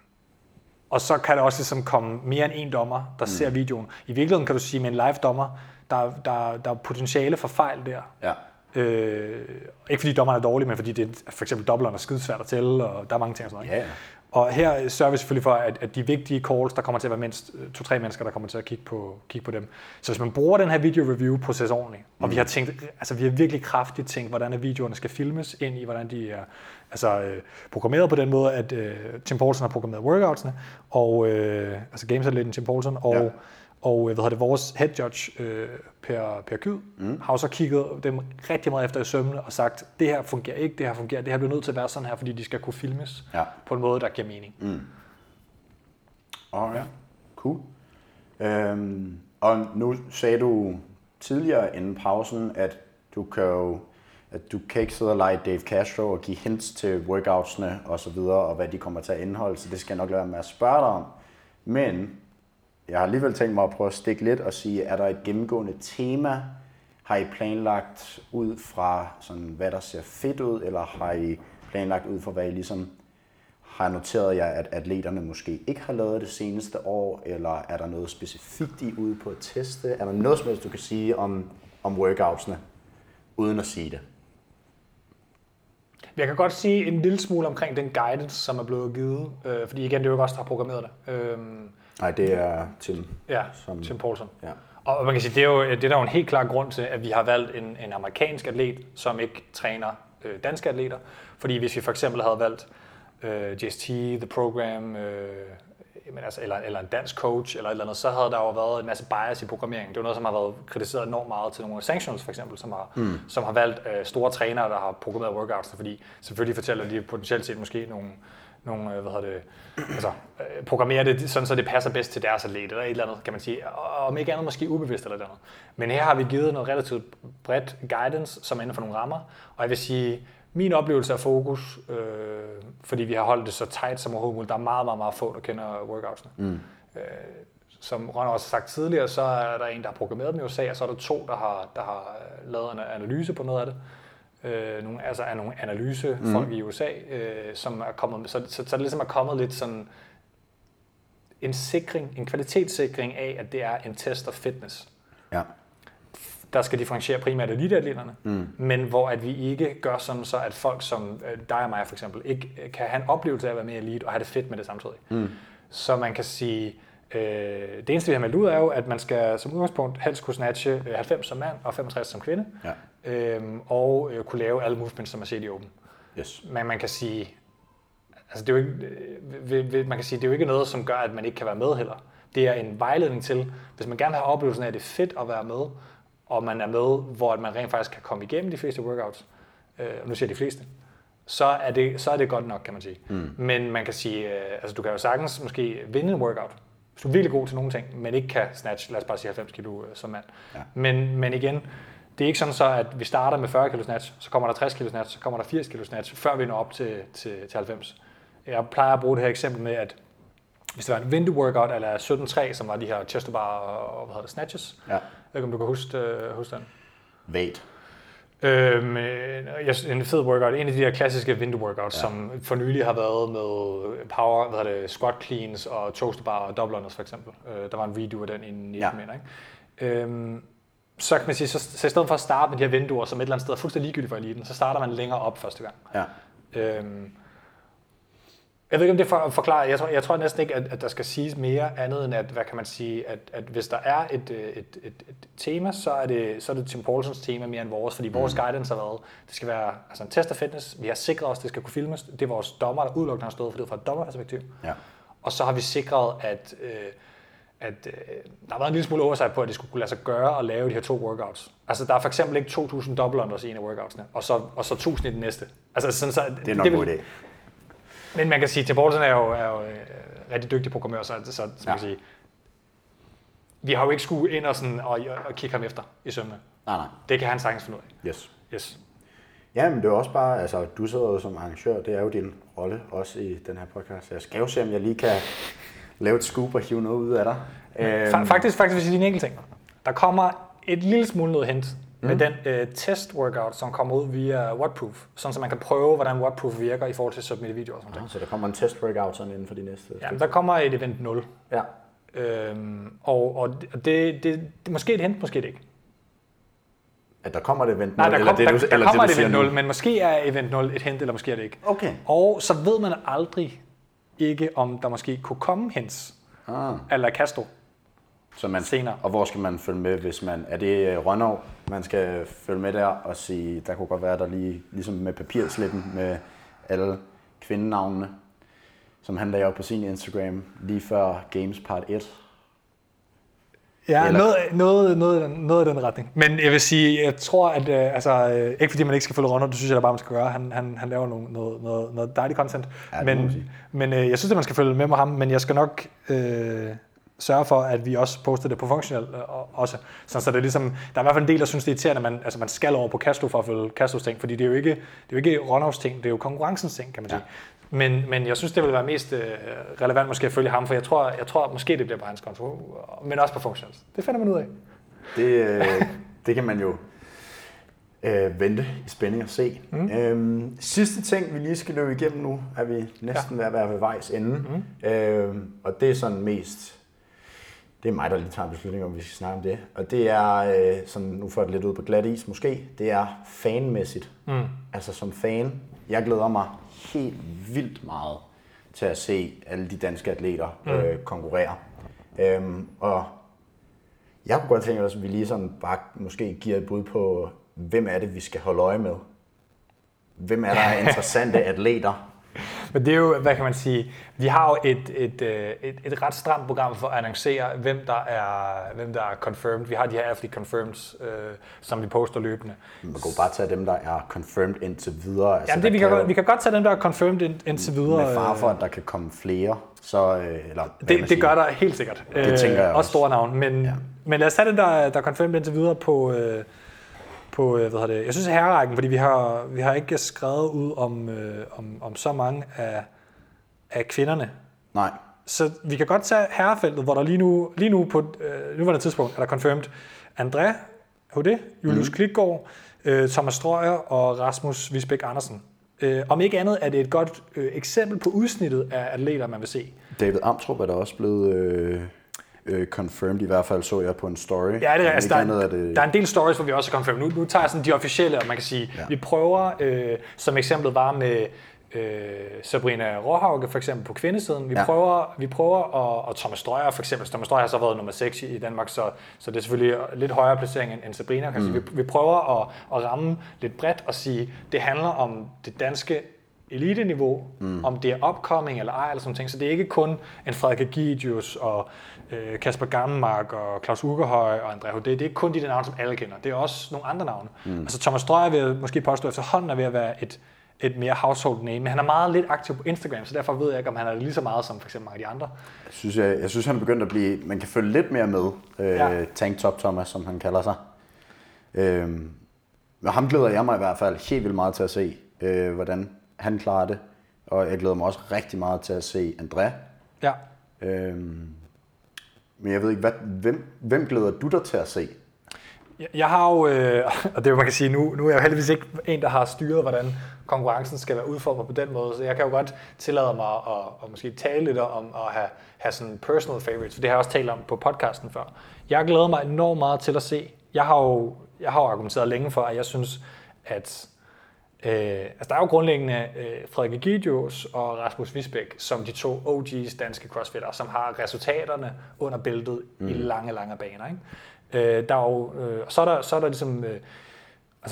og så kan der også ligesom komme mere end en dommer, der mm. ser videoen. I virkeligheden kan du sige, med en live dommer, der, der, der er potentiale for fejl der. Ja. Øh, ikke fordi dommeren er dårlig, men fordi det er for eksempel dobbelterne er skidesvært at tælle, og der er mange ting og sådan noget. ikke? Og her sørger vi selvfølgelig for, at, at de vigtige calls, der kommer til at være mindst øh, to-tre mennesker, der kommer til at kigge på, kigge på dem. Så hvis man bruger den her video-review-proces ordentligt, og Mm. vi har tænkt, altså vi har virkelig kraftigt tænkt, hvordan er videoerne skal filmes ind i, hvordan de er altså, øh, programmeret på den måde, at øh, Tim Poulsen har programmeret workoutsene, og øh, altså gamesatleten Tim Poulsen, og, Ja. Og øh, hvad det, vores head judge, øh, Per, per Kyd, mm. har jo så kigget dem rigtig meget efter i sømne og sagt, det her fungerer ikke, det her fungerer, det her bliver nødt til at være sådan her, fordi de skal kunne filmes Ja. på en måde, der giver mening. Mm. Alright. Cool. Øhm, og nu sagde du tidligere inden pausen, at du kan jo at du kan ikke sidde og lege Dave Castro og give hints til workoutsene og så videre, og hvad de kommer til at indeholde, så det skal jeg nok lade være med at spørge dig om. Men jeg har alligevel tænkt mig at prøve at stikke lidt og sige, er der et gennemgående tema? Har I planlagt ud fra, sådan, hvad der ser fedt ud, eller har I planlagt ud fra, hvad I ligesom har noteret jer, at atleterne måske ikke har lavet det seneste år, eller er der noget specifikt, I er ude på at teste? Er der noget som helst, du kan sige om, om workoutsene, uden at sige det? Jeg kan godt sige en lille smule omkring den guidance, som er blevet givet, øh, fordi igen, det er jo ikke os, der har programmeret det. Øh, Nej, det er Tim. ja, Som- Tim Poulsen. Ja. Og man kan sige, det er, jo, det er der jo en helt klar grund til, at vi har valgt en, en amerikansk atlet, som ikke træner øh, danske atleter. Fordi hvis vi for eksempel havde valgt øh, JST, The Program, øh, jamen altså, eller, eller en dansk coach, eller et eller andet, så havde der jo været en masse bias i programmeringen. Det er noget, som har været kritiseret enormt meget til nogle af sanctions, for eksempel, som har, mm. som har valgt øh, store trænere, der har programmeret workouts, fordi selvfølgelig fortæller de potentielt set måske nogle nogle øh, hvad hedder det, altså, øh, programmere det sådan, så det passer bedst til deres atlet, eller et eller andet, kan man sige. Og om ikke andet måske ubevidst eller et eller andet. Men her har vi givet noget relativt bredt guidance, som er inden for nogle rammer. Og jeg vil sige, min oplevelse af fokus, øh, fordi vi har holdt det så tight som overhovedet muligt, der er meget, meget, meget få, der kender workoutsene. Mm. Øh, som Ron også har sagt tidligere, så er der en, der har programmeret dem i USA, og så er der to, der har, der har lavet en analyse på noget af det. Øh, nogle, altså er nogle analysefolk mm. i USA, øh, som er kommet, så, så, så, det ligesom er kommet lidt sådan en sikring, en kvalitetssikring af, at det er en test of fitness. Ja. Der skal differentiere primært eliteatleterne, mm. men hvor at vi ikke gør sådan så, at folk som øh, dig og mig for eksempel, ikke kan have en oplevelse af at være mere elite og have det fedt med det samtidig. Mm. Så man kan sige, øh, det eneste vi har meldt ud er jo, at man skal som udgangspunkt helst kunne snatche 90 som mand og 65 som kvinde, ja. øh, og øh, kunne lave alle movements, som man ser i åben. Yes. Men man kan sige, altså det er jo ikke, man kan sige, det er jo ikke noget, som gør, at man ikke kan være med heller. Det er en vejledning til, hvis man gerne vil have oplevelsen af, at det er fedt at være med, og man er med, hvor man rent faktisk kan komme igennem de fleste workouts, øh, nu siger jeg de fleste, så er, det, så er det godt nok, kan man sige. Mm. Men man kan sige, øh, altså du kan jo sagtens måske vinde en workout, hvis du er virkelig god til nogle ting, men ikke kan snatch, lad os bare sige 90 kilo øh, som mand. Ja. Men, men igen, det er ikke sådan så, at vi starter med 40 kilo snatch, så kommer der 60 kilo snatch, så kommer der 80 kilo snatch, før vi når op til, til, til 90. Jeg plejer at bruge det her eksempel med, at hvis det var en window workout, eller 17.3, som var de her chest bar og hvad hedder det, snatches. Ja. Jeg ved ikke, om du kan huske, uh, huske den. Weight. Øhm, en fed workout, en af de her klassiske window workouts, ja. som for nylig har været med power, hvad det, squat cleans og toaster bar og double unders for eksempel. Øh, der var en video af den i 19, ja. ikke? Øhm, så kan man sige, så, så i stedet for at starte med de her vinduer, som et eller andet sted er fuldstændig ligegyldigt for eliten, så starter man længere op første gang. Ja. Øhm, jeg ved ikke, om det for, forklarer. Jeg tror, jeg tror næsten ikke, at, at der skal siges mere andet end, at, hvad kan man sige, at, at hvis der er et, et, et, et tema, så er, det, så er det Tim Paulsons tema mere end vores, fordi vores mm. guidance har været, det skal være altså en test af fitness, vi har sikret os, det skal kunne filmes, det er vores dommer, der udelukkende har stået for det fra et dommerperspektiv. Ja. Og så har vi sikret, at, øh, at øh, der har været en lille smule oversight på, at det skulle kunne lade sig gøre at lave de her to workouts. Altså der er for eksempel ikke 2.000 double unders i en af workoutsene, og så, og så 1.000 i den næste. Altså, sådan, så, det er nok en god idé. Men man kan sige, at Tim Bolton er jo, er jo øh, rigtig dygtig programmør, så, så, så ja. man kan sige, vi har jo ikke skulle ind og, sådan, og, og kigge ham efter i sømne. Nej, nej. Det kan han sagtens finde ud af. Yes. yes. Ja, men det er også bare, altså du sidder jo som arrangør, det er jo din rolle også i den her podcast. Jeg skal jo se, om jeg lige kan lave et scoop og hive noget ud af dig. Øhm. Faktisk, faktisk vil jeg sige en enkelt ting. Der kommer et lille smule noget hent med mm. den øh, test workout, som kommer ud via Whatproof, sådan så man kan prøve, hvordan Whatproof virker i forhold til submitted videoer og sådan ah, Så der kommer en test workout sådan inden for de næste? Ja, der kommer et event 0. Ja. Øhm, og og det, det, det, det, måske et hent, måske det ikke. At der kommer et event 0? Nej, der, kom, eller det, der, der, eller kommer det, et event 0, men måske er event 0 et hent, eller måske er det ikke. Okay. Og så ved man aldrig ikke, om der måske kunne komme hens. Ah. Eller Castro. Så man, senere. Og hvor skal man følge med, hvis man... Er det øh, Rønnow, man skal følge med der og sige, der kunne godt være, der lige, ligesom med papirslippen med alle kvindenavnene, som han lagde op på sin Instagram lige før Games Part 1. Ja, Eller... noget, noget, noget, noget af den retning. Men jeg vil sige, jeg tror, at øh, altså, øh, ikke fordi man ikke skal følge Ronald, det synes jeg da bare, man skal gøre. Han, han, han laver noget, noget, noget, noget dejligt content. Ja, men men øh, jeg synes, at man skal følge med med ham, men jeg skal nok øh, sørge for, at vi også poster det på funktionel øh, også. Så, så det er ligesom, der er i hvert fald en del, der synes, det er irriterende, at man, altså man skal over på Castro for at følge Castros ting, fordi det er jo ikke, det er jo ikke Ronavs ting, det er jo konkurrencens ting, kan man sige. Ja. Men, men jeg synes, det vil være mest øh, relevant måske at følge ham, for jeg tror, jeg tror måske det bliver på hans konto, men også på funktionel. Det finder man ud af. Det, øh, det kan man jo øh, vente i spænding at se. Mm. Øhm, sidste ting, vi lige skal løbe igennem nu, er vi næsten ja. ved at være ved vejs ende. Mm. Øhm, og det er sådan mest det er mig, der lige tager en beslutning om, vi skal snakke om det. Og det er, øh, sådan, nu får det lidt ud på glat is måske, det er fanmæssigt. Mm. Altså som fan, jeg glæder mig helt vildt meget til at se alle de danske atleter mm. øh, konkurrere. Øhm, og jeg kunne godt tænke os, at vi lige sådan bare måske giver et bud på, hvem er det, vi skal holde øje med? Hvem er der [laughs] interessante atleter? [laughs] Men det er jo, hvad kan man sige, vi har jo et, et, øh, et, et ret stramt program for at annoncere, hvem der er, hvem der er confirmed. Vi har de her athlete confirmed, øh, som vi poster løbende. Man kan bare tage dem, der er confirmed indtil videre. Altså, ja, det, vi, kan, godt, vi kan godt tage dem, der er confirmed ind, indtil videre. Med far for, at der kan komme flere. Så, øh, eller, det, det gør der helt sikkert. Det tænker jeg også. Også store navn. Men, ja. men lad os tage dem, der, der er confirmed indtil videre på... Øh, på, hvad hedder det, jeg synes herrerækken, fordi vi har, vi har ikke skrevet ud om, øh, om, om så mange af, af kvinderne. Nej. Så vi kan godt tage herrefeltet, hvor der lige nu, lige nu på øh, nuværende tidspunkt er der confirmed André HD, Julius mm. Klitgaard, øh, Thomas Strøger og Rasmus Visbæk Andersen. Øh, om ikke andet er det et godt øh, eksempel på udsnittet af atleter, man vil se. David Amtrup er der også blevet øh, øh, confirmed, i hvert fald så jeg på en story. Ja, det er, altså, der, er, det... der er en del stories, hvor vi også er confirmed. Nu, nu tager jeg sådan de officielle, og man kan sige, ja. vi prøver, øh, som eksemplet var med øh, Sabrina Råhauke for eksempel på kvindesiden. Vi ja. prøver, vi prøver og, og Thomas Strøger for eksempel. Thomas Strøger har så været nummer 6 i Danmark, så, så det er selvfølgelig lidt højere placering end, end Sabrina. Kan mm. sige. Vi, vi prøver at, at ramme lidt bredt og sige, det handler om det danske elite-niveau, mm. om det er upcoming eller ej, eller sådan ting. Så det er ikke kun en Frederik Gidius og øh, Kasper Gammelmark og Claus Ugerhøj og André Hodé. Det er ikke kun de der navne, som alle kender. Det er også nogle andre navne. Mm. Altså Thomas Strøger vil måske påstå efterhånden er ved at være et, et mere household name, men han er meget lidt aktiv på Instagram, så derfor ved jeg ikke, om han er lige så meget som for eksempel mange af de andre. Jeg synes, jeg, jeg synes han er begyndt at blive, man kan følge lidt mere med, øh, ja. Tank Top Thomas, som han kalder sig. Øh, og ham glæder jeg mig i hvert fald helt vildt meget til at se, øh, hvordan han klarer det. Og jeg glæder mig også rigtig meget til at se André. Ja. Øhm, men jeg ved ikke, hvad, hvem, hvem glæder du dig til at se? Jeg har jo, øh, [laughs] og det man kan sige, nu, nu er jeg jo heldigvis ikke en, der har styret, hvordan konkurrencen skal være udformet på den måde, så jeg kan jo godt tillade mig at, at, at måske tale lidt om at have, have sådan personal favorites, for det har jeg også talt om på podcasten før. Jeg glæder mig enormt meget til at se. Jeg har jo, jeg har jo argumenteret længe for, at jeg synes, at Øh, altså der er jo grundlæggende øh, Frederik Egidius og Rasmus Visbæk som de to OG's danske crossfitter, som har resultaterne under bæltet mm. i lange, lange baner. Ikke? Øh, der er jo, øh, så, er der, så er der ligesom øh,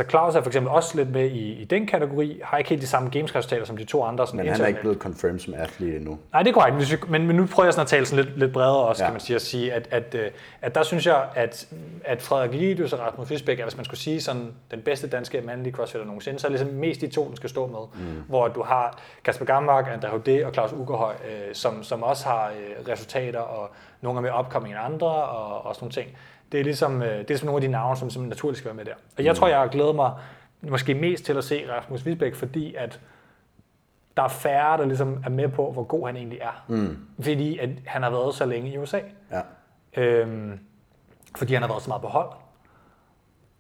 Altså Claus er for eksempel også lidt med i, i den kategori, har ikke helt de samme gamesresultater som de to andre. Sådan men han er ikke blevet confirmed som athlete endnu. Nej, det er korrekt, hvis vi, men, men nu prøver jeg sådan at tale sådan lidt, lidt bredere også, ja. kan man sige, at sige, at, at, øh, at der synes jeg, at, at Frederik Lidius og Rasmus Fisbæk, hvis man skulle sige sådan den bedste danske mandlige crossfitter nogensinde, så er det ligesom mest de to, den skal stå med. Mm. Hvor du har Kasper Gammark, André Hodé og Claus Ugerhøj, øh, som, som også har øh, resultater, og nogle er mere opkommende end andre, og, og sådan nogle ting. Det er ligesom, øh, det er ligesom nogle af de navne, som, som naturligt skal være med der. Og jeg mm. tror, jeg har glædet mig måske mest til at se Rasmus Visbæk, fordi at der er færre, der ligesom er med på, hvor god han egentlig er. Mm. Fordi at han har været så længe i USA. Ja. Øhm, fordi han har været så meget på hold.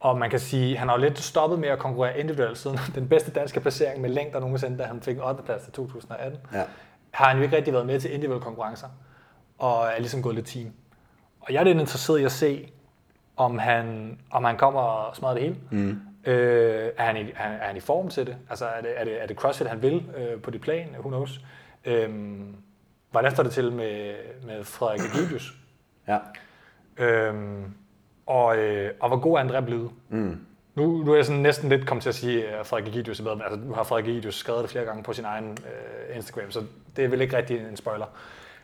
Og man kan sige, at han har jo lidt stoppet med at konkurrere individuelt siden [laughs] den bedste danske placering med længder nogensinde, da han fik en 8. plads til 2018. Ja. Har han jo ikke rigtig været med til individuelle konkurrencer, og er ligesom gået lidt team. Og jeg er lidt interesseret i at se, om han, om han kommer og smadrer det hele. Mm. Øh, er, han i, er, er han i form til det? Altså er det, er det, er det CrossFit, han vil øh, på det plan? Who knows? Øh, hvordan står det til med, med Frederik [clears throat] Egidius? Ja. Øh, og, øh, og hvor god er André blevet? Mm. Nu, nu er jeg sådan næsten lidt kommet til at sige, at Frederik Egidius er bedre, altså, nu har Frederik Egidius skrevet det flere gange på sin egen øh, Instagram, så det er vel ikke rigtig en spoiler.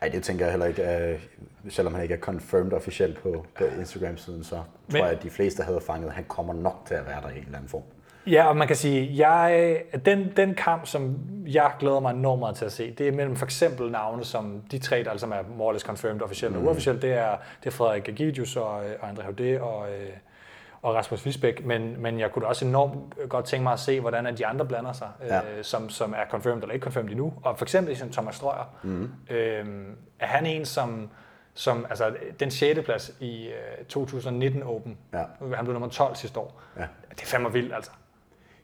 Nej, det tænker jeg heller ikke. selvom han ikke er confirmed officielt på, på Instagram-siden, så Men, tror jeg, at de fleste havde fanget, at han kommer nok til at være der i en eller anden form. Ja, og man kan sige, jeg, den, den kamp, som jeg glæder mig enormt meget til at se, det er mellem for eksempel navne som de tre, der altså er more confirmed officielt mm. og uofficielt. Det er, det er Frederik Gidius og, og André Haudet og, øh, og Rasmus Visbæk, men, men jeg kunne også enormt godt tænke mig at se, hvordan de andre blander sig, ja. øh, som, som er confirmed eller ikke confirmed endnu. Og for eksempel som Thomas Strøger, mm. øh, er han en, som, som altså den 6. plads i øh, 2019 Open, ja. han blev nummer 12 sidste år, ja. det er fandme vildt altså.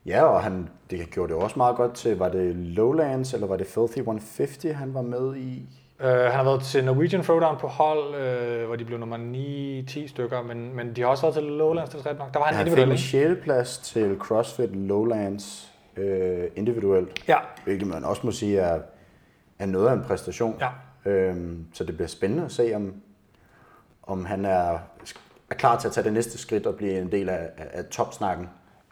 Ja, og han, det gjorde det også meget godt til, var det Lowlands, eller var det Filthy 150, han var med i? Uh, han har været til Norwegian Throwdown på hold, uh, hvor de blev nummer 9-10 stykker, men, men de har også været til Lowlands, det er nok. Der var han, individuelt. Han fik en plads til CrossFit Lowlands uh, individuelt, ja. hvilket man også må sige er, er noget af en præstation. Ja. Uh, så det bliver spændende at se, om, om han er, er klar til at tage det næste skridt og blive en del af, af, af topsnakken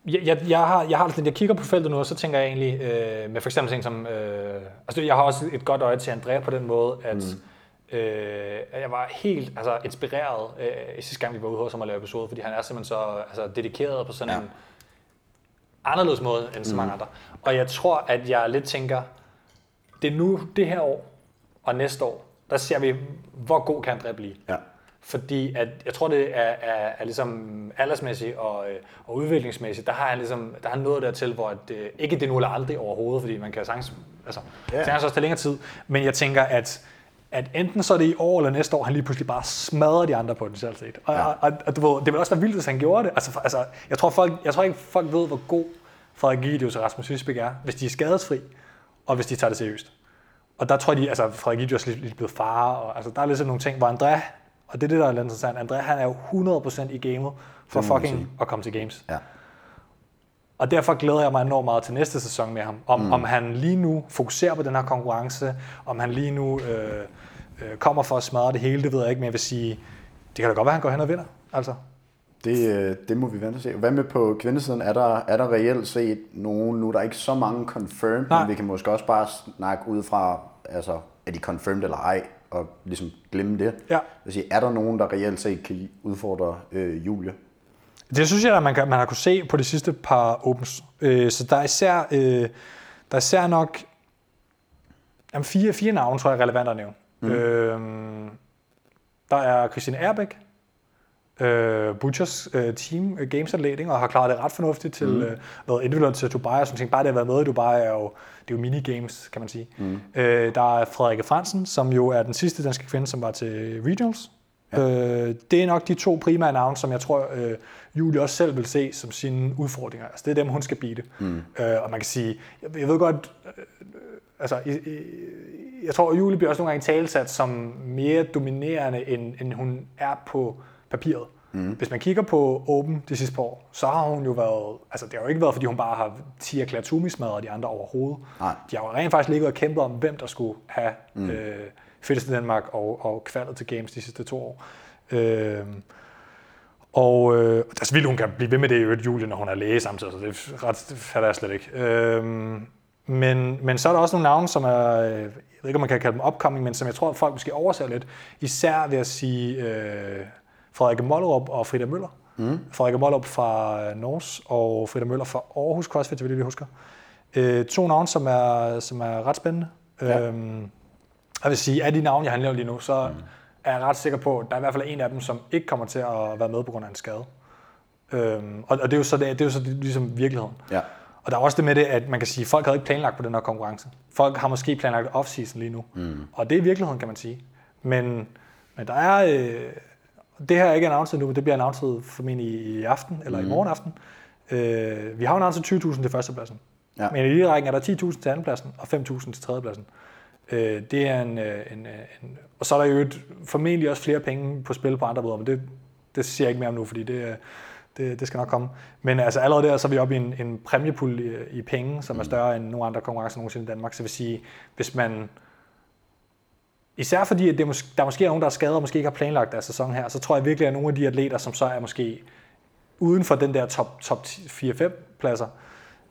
jeg, jeg, jeg, har, jeg har sådan, jeg kigger på feltet nu, og så tænker jeg egentlig, øh, med for eksempel ting som, øh, altså jeg har også et godt øje til Andrea på den måde, at mm. øh, jeg var helt altså, inspireret øh, sidste gang, vi var ude hos ham og lave episode, fordi han er simpelthen så altså, dedikeret på sådan ja. en anderledes måde end så mange mm. andre. Og jeg tror, at jeg lidt tænker, det er nu, det her år og næste år, der ser vi, hvor god kan Andrea blive. Ja. Fordi at, jeg tror, det er, er, er ligesom aldersmæssigt og, øh, og udviklingsmæssigt, der har han ligesom, der har nået dertil, hvor at, øh, ikke det nu eller aldrig overhovedet, fordi man kan sagtens, altså, ja. sagtens også tage længere tid, men jeg tænker, at at enten så er det i år eller næste år, han lige pludselig bare smadrer de andre potentielt set. Og, ja. og, og, og, du ved, det vil også være vildt, hvis han gjorde det. Altså, altså, jeg, tror, folk, jeg tror ikke, folk ved, hvor god Frederik Gidius og Rasmus Hysbæk er, hvis de er skadesfri, og hvis de tager det seriøst. Og der tror jeg, de, altså Frederik Gidius er lige blevet far, og altså, der er lidt nogle ting, hvor André, og det er det, der er lidt interessant, André han er jo 100% i gamet for fucking at komme til games. Ja. Og derfor glæder jeg mig enormt meget til næste sæson med ham. Om, mm. om han lige nu fokuserer på den her konkurrence, om han lige nu øh, øh, kommer for at smadre det hele, det ved jeg ikke, men jeg vil sige, det kan da godt være, at han går hen og vinder. Altså. Det, øh, det må vi vente og se. Hvad med på kvindesiden? Er der, er der reelt set nogen, nu er der ikke så mange confirmed, Nej. men vi kan måske også bare snakke ud fra, altså, er de confirmed eller ej, og ligesom glemme det. Ja. Sige, er der nogen, der reelt set kan udfordre øh, Julie? Det synes jeg, at man, kan, man har kunne se på de sidste par Opens. Øh, så der er især, øh, der er især nok jamen fire, fire navne, tror jeg er relevant at nævne. Mm. Øh, der er Christine Erbæk, øh, Butchers øh, team, øh, games og har klaret det ret fornuftigt til mm. øh, noget individuelt til Dubai, og sådan ting. Bare det at være med i Dubai er jo, det er jo minigames, kan man sige. Mm. Øh, der er Frederik Fransen, som jo er den sidste danske kvinde, som var til Regionals. Ja. Øh, det er nok de to primære navne, som jeg tror, øh, Julie også selv vil se som sine udfordringer. Altså, det er dem, hun skal beate. Mm. Øh, og man kan sige, jeg, jeg ved godt, øh, altså, i, i, jeg tror, at Julie bliver også nogle gange talsat som mere dominerende, end, end hun er på papiret. Mm. Hvis man kigger på Open de sidste par år, så har hun jo været, altså det har jo ikke været, fordi hun bare har Tia Klatumi smadret de andre overhovedet. Nej. De har jo rent faktisk ligget og kæmpet om, hvem der skulle have mm. øh, fedteste Danmark og, og kvalet til Games de sidste to år. Øh, og øh, altså vildt, hun kan blive ved med det i øvrigt, Julie, når hun er læge samtidig, så det, ret, det fatter jeg slet ikke. Øh, men, men så er der også nogle navne, som er, øh, jeg ved ikke, om man kan kalde dem upcoming, men som jeg tror, at folk måske overser lidt. Især ved at sige øh, Frederik Mollerup og Frida Møller. Mm. Frederik Mollerup fra Nors og Frida Møller fra Aarhus CrossFit, vil jeg husker. Øh, to navne, som er, som er ret spændende. Ja. Øhm, jeg vil sige, af de navne, jeg nævnt lige nu, så mm. er jeg ret sikker på, at der er i hvert fald en af dem, som ikke kommer til at være med på grund af en skade. Øhm, og, og det er jo så, det, det er jo så ligesom virkeligheden. Ja. Og der er også det med det, at man kan sige, at folk havde ikke planlagt på den her konkurrence. Folk har måske planlagt off-season lige nu. Mm. Og det er virkeligheden, kan man sige. Men, men der er... Øh, det her er ikke announceret nu, men det bliver announceret formentlig i aften, eller mm. i morgen aften. Øh, vi har jo announceret 20.000 til førstepladsen. Ja. Men i lige rækken er der 10.000 til andenpladsen, og 5.000 til tredjepladsen. Øh, det er en, øh, en, øh, en, og så er der jo et, formentlig også flere penge på spil på andre måder, men det, det siger jeg ikke mere om nu, fordi det, det, det skal nok komme. Men altså allerede der, så er vi oppe i en, en præmiepul i, i penge, som er mm. større end nogle andre konkurrencer nogensinde i Danmark. Så vil sige, hvis man... Især fordi, at det mås- der måske er nogen, der er skadet og måske ikke har planlagt deres sæson her, så tror jeg virkelig, at nogle af de atleter, som så er måske uden for den der top, top 4-5 pladser,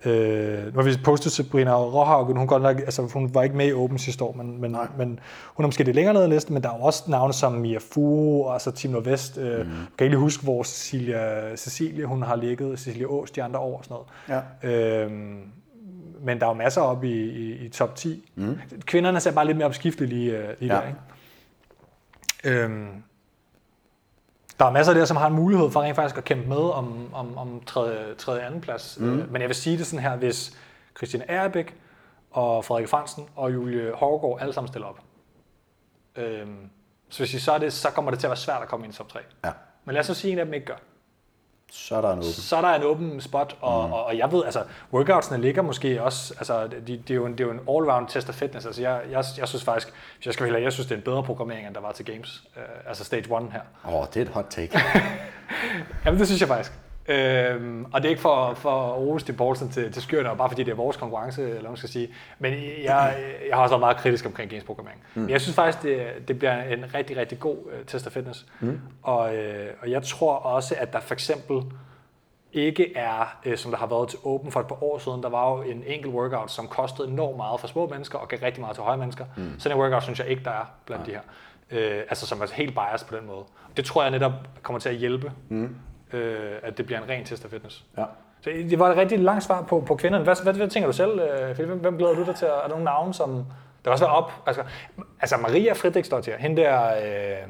Øh, har vi postet Sabrina Råhaugen, hun, godt nok, altså, hun var ikke med i Open sidste år, men, men, men hun er måske lidt længere nede i listen, men der er også navne som Mia Fu og altså Team Nordvest. Øh, mm. Jeg kan ikke huske, hvor Cecilia, Cecilia hun har ligget, Cecilia Ås de andre år og sådan noget. Ja. Øh, men der er jo masser op i, i, i top 10. Mm. Kvinderne ser bare lidt mere opskiftelige lige, øh, lige ja. der. Ikke? Øhm, der er masser af det, som har en mulighed for rent faktisk at kæmpe med om, om, om tredje, tredje anden plads. Mm. Men jeg vil sige det sådan her, hvis Christiane Erbæk og Frederik Fransen og Julie Hårgaard alle sammen stiller op. Øhm, så hvis I så, er det, så kommer det til at være svært at komme ind i top 3. Ja. Men lad os så sige, at en af dem ikke gør så er der en åben. Så er der en åben spot, og, mm. og, og jeg ved, altså, workoutsene ligger måske også, altså, de, det, er jo en, det er jo en all-round test af fitness, altså, jeg, jeg, jeg synes faktisk, hvis jeg skal være jeg synes, det er en bedre programmering, end der var til Games, uh, altså Stage 1 her. Åh, oh, det er et hot take. [laughs] Jamen, det synes jeg faktisk. Øhm, og det er ikke for, for at rose Steve Paulsen til, til og bare fordi det er vores konkurrence, eller hvad man skal sige. Men jeg, jeg har også været meget kritisk omkring games programmering. Mm. Men jeg synes faktisk, det, det bliver en rigtig, rigtig god uh, test af fitness. Mm. Og, uh, og jeg tror også, at der for eksempel ikke er, øh, som der har været til Open for et par år siden. Der var jo en enkelt workout, som kostede enormt meget for små mennesker og gav rigtig meget til høje mennesker. Mm. Sådan en workout synes jeg ikke, der er blandt ja. de her. Øh, altså som er helt biased på den måde. Det tror jeg netop kommer til at hjælpe, mm. Øh, at det bliver en ren test af fitness. Ja. Så det var et rigtig langt svar på, på kvinderne. Hvad, hvad, hvad tænker du selv, øh, Philip? Hvem, hvem glæder du dig til? Er der nogle navne, som... Der kan også være op. Altså, altså Maria Fredriksdottir, hende der... Øh,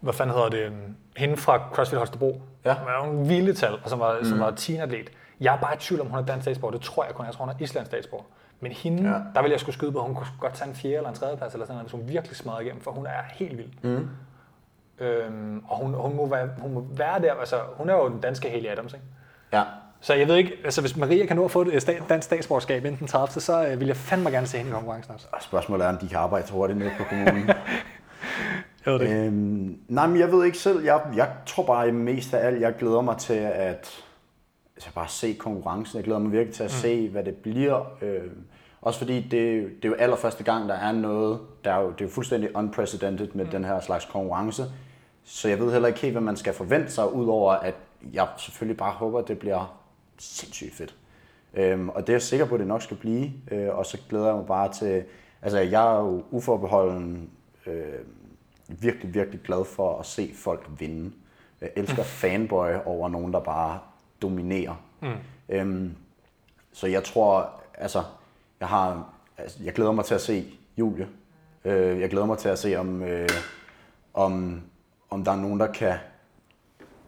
hvad fanden hedder det? Hende fra CrossFit Holstebro. Ja. Hun er nogle vilde tal, og som var, mm. som var teen-atlet. Jeg er bare i tvivl om, hun er dansk statsborger. Det tror jeg kun. Jeg tror, hun er islands statsborger. Men hende, ja. der vil jeg skulle skyde på, hun kunne godt tage en fjerde eller en tredje plads, eller sådan noget, hvis hun virkelig smadrer igennem, for hun er helt vild. Mm. Øhm, og hun, hun, må være, hun må være der, altså hun er jo den danske Haley Adams, ikke? Ja. Så jeg ved ikke, altså hvis Maria kan nå at få et dansk statsborgerskab inden den 30. så øh, vil jeg fandme gerne se hende i konkurrencen også. Spørgsmålet er, om de kan arbejde hurtigt ned på kommunen. [laughs] jeg ved det ikke. Øhm, nej, men jeg ved ikke selv. Jeg, jeg tror bare mest af alt, jeg glæder mig til at altså bare se konkurrencen. Jeg glæder mig virkelig til at mm. se, hvad det bliver. Øh, også fordi det, det er jo allerførste gang, der er noget, der er jo, det er jo fuldstændig unprecedented med mm. den her slags konkurrence. Så jeg ved heller ikke helt, hvad man skal forvente sig, udover at jeg selvfølgelig bare håber, at det bliver sindssygt fedt. Øhm, og det er jeg sikker på, at det nok skal blive. Øh, og så glæder jeg mig bare til... Altså, jeg er jo uforbeholden øh, virkelig, virkelig glad for at se folk vinde. Jeg elsker [laughs] fanboy over nogen, der bare dominerer. Mm. Øhm, så jeg tror, altså, jeg har, altså, jeg glæder mig til at se Julie. Øh, jeg glæder mig til at se, om, øh, om, om der er nogen, der kan,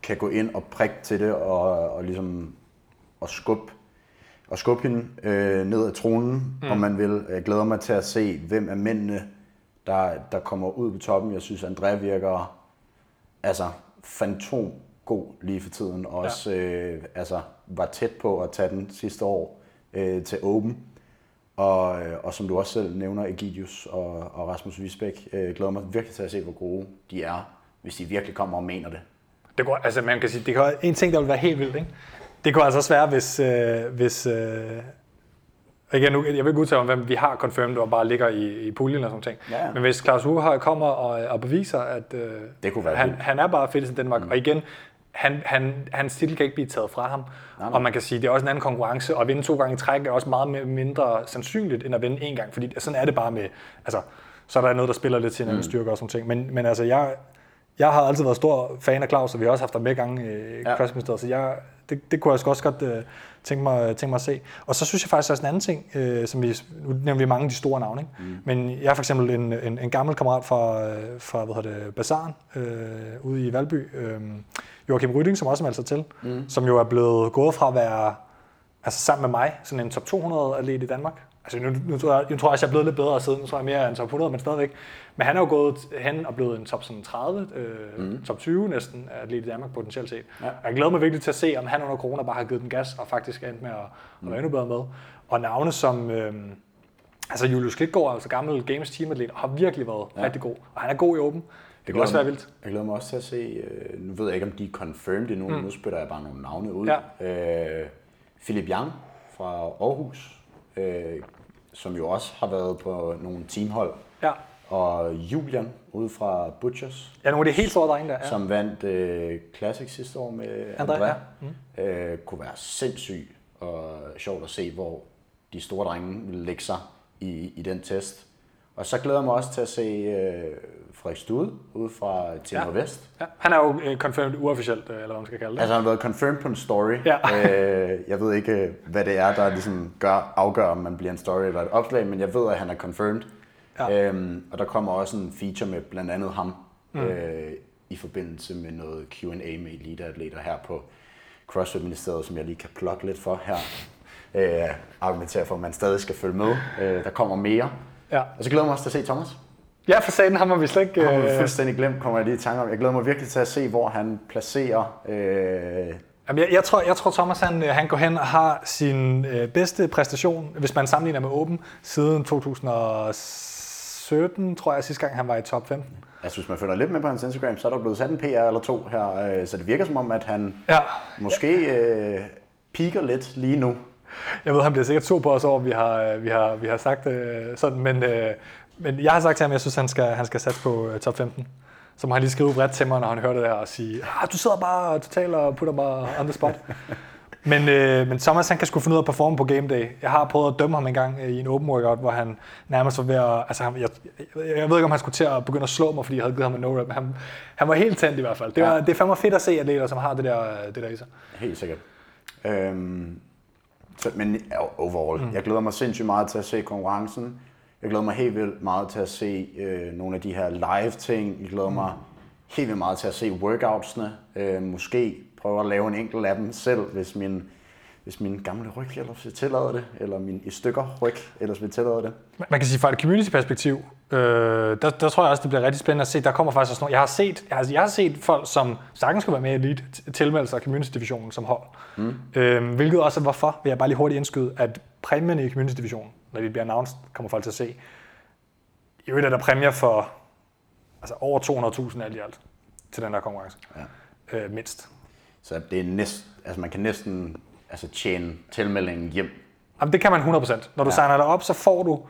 kan gå ind og prikke til det og, og ligesom og skubbe og skubbe hende øh, ned ad tronen, mm. om man vil. Jeg glæder mig til at se, hvem af mændene, der, der kommer ud på toppen. Jeg synes, André virker altså fantom god lige for tiden. Og også ja. øh, altså, var tæt på at tage den sidste år øh, til Open. Og, øh, og som du også selv nævner, Egidius og, og Rasmus Wisbæk, øh, glæder mig virkelig til at se, hvor gode de er, hvis de virkelig kommer og mener det. Det går, altså man kan sige, det kan, en ting, der vil være helt vildt, ikke? Det kunne altså også være, hvis, øh, hvis øh, igen, nu, jeg vil ikke udtale om, hvem vi har confirmed og bare ligger i, i puljen og sådan ting. Ja. Men hvis Claus Uge kommer og, og beviser, at øh, det kunne være han, han er bare fedt i Danmark, mm. og igen, han, han, hans titel kan ikke blive taget fra ham. Nej, nej. Og man kan sige, det er også en anden konkurrence, og at vinde to gange i træk er også meget mindre sandsynligt, end at vinde en gang, fordi sådan er det bare med, altså, så er der noget, der spiller lidt til en mm. styrke og sådan ting. Men, men altså, jeg, jeg har altid været stor fan af Claus, og vi har også haft ham med gange i ja. CrossFit så jeg, det, det kunne jeg også godt uh, tænke, mig, tænke mig at se. Og så synes jeg faktisk også en anden ting, uh, som vi, nu nævner vi mange af de store navne, ikke? Mm. men jeg er for eksempel en, en, en gammel kammerat fra, fra hvad hedder det, Bazaren uh, ude i Valby, uh, Joachim Ryding, som også meldte sig til, mm. som jo er blevet gået fra at være altså sammen med mig, sådan en top 200 atlet i Danmark. Altså nu, nu, tror jeg, nu tror jeg, at jeg er blevet lidt bedre siden, nu tror jeg mere end top 100, men stadigvæk. Men han er jo gået hen og blevet en top sådan 30, øh, mm. top 20 næsten atlet i Danmark potentielt set. Ja. Jeg glæder mig virkelig til at se, om han under corona bare har givet den gas og faktisk er endt med at, mm. at være endnu bedre med. Og navne som, øh, altså Julius Klitgaard, altså gammel Games teamatlet, har virkelig været ja. rigtig god. Og han er god i åben. Det kan også være vildt. Jeg glæder mig også til at se, øh, nu ved jeg ikke, om de er confirmed endnu, mm. nu spytter jeg bare nogle navne ud. Ja. Øh, Philip Young fra Aarhus, øh, som jo også har været på nogle teamhold. Ja. Og Julian ude fra Butchers. Ja, nogle af de helt store drenge der. Ja. Som vandt øh, Classic sidste år med André. André. Ja. Mm. Øh, kunne være sindssygt og sjovt at se, hvor de store drenge vil lægge sig i, i den test. Og så glæder jeg mig også til at se øh, Frederik Stude ude fra Timor ja. Vest. Ja. Han er jo øh, confirmed uofficielt, øh, eller hvad man skal kalde det. Altså han har været confirmed på en story. Ja. øh, jeg ved ikke, øh, hvad det er, der ligesom gør, afgør, om man bliver en story eller et opslag, men jeg ved, at han er confirmed. Ja. Øhm, og der kommer også en feature med blandt andet ham, mm. øh, i forbindelse med noget Q&A med eliteatleter her på CrossFit Ministeriet, som jeg lige kan plukke lidt for her. Øh, argumentere for, at man stadig skal følge med. Øh, der kommer mere. Ja. Og så glæder jeg mig også til at se Thomas. Ja, for sagen har vi slet ikke... Har vi øh, fuldstændig glemt, kommer jeg lige i tanke om. Jeg glæder mig virkelig til at se, hvor han placerer... Øh... Jamen, jeg, jeg, tror, jeg tror, Thomas han, øh, han går hen og har sin øh, bedste præstation, hvis man sammenligner med Åben, siden 2017, tror jeg, sidste gang han var i top 15. Altså, hvis man følger lidt med på hans Instagram, så er der blevet sat en PR eller to her, øh, så det virker som om, at han ja. måske øh, piker lidt lige nu. Jeg ved, han bliver sikkert så på os over, vi har, vi har, vi har sagt øh, sådan, men, øh, men jeg har sagt til ham, at jeg synes, han skal, han skal satse på uh, top 15. Så må han lige skrive bredt til mig, når han hører det der, og sige, ah, du sidder bare totalt og putter mig on the spot. [laughs] men, øh, men Thomas, han kan sgu finde ud af at performe på game day. Jeg har prøvet at dømme ham en gang øh, i en open workout, hvor han nærmest var ved at... Altså, han, jeg, jeg, jeg ved ikke, om han skulle til at begynde at slå mig, fordi jeg havde givet ham en no-rap. Han, han var helt tændt i hvert fald. Det, var, Ja. det er fandme fedt at se atleter, som har det der, det der i sig. Helt sikkert. Øhm, så, men overall, mm. jeg glæder mig sindssygt meget til at se konkurrencen. Jeg glæder mig helt vildt meget til at se øh, nogle af de her live ting. Jeg glæder mm. mig helt vildt meget til at se workoutsene. Øh, måske prøve at lave en enkelt af dem selv, hvis min, hvis min gamle ryg ellers vil tillade det, eller min i stykker ryg ellers vil tillade det. Man kan sige fra et community-perspektiv, øh, der, der tror jeg også, det bliver rigtig spændende at se. Der kommer faktisk også nogle, jeg har set, jeg har, jeg har set folk, som sagtens skal være med i Elite, tilmelde sig community-divisionen som hold. Mm. Øh, hvilket også er hvorfor, vil jeg bare lige hurtigt indskyde, at præmierne i community-divisionen, når de bliver announced, kommer folk til at se. I øvrigt er der præmier for altså over 200.000 alt i alt til den der konkurrence. Ja. Øh, mindst. Så det er næst, altså man kan næsten altså tjene tilmeldingen hjem. Jamen, det kan man 100%. Når du ja. signer dig op, så får du,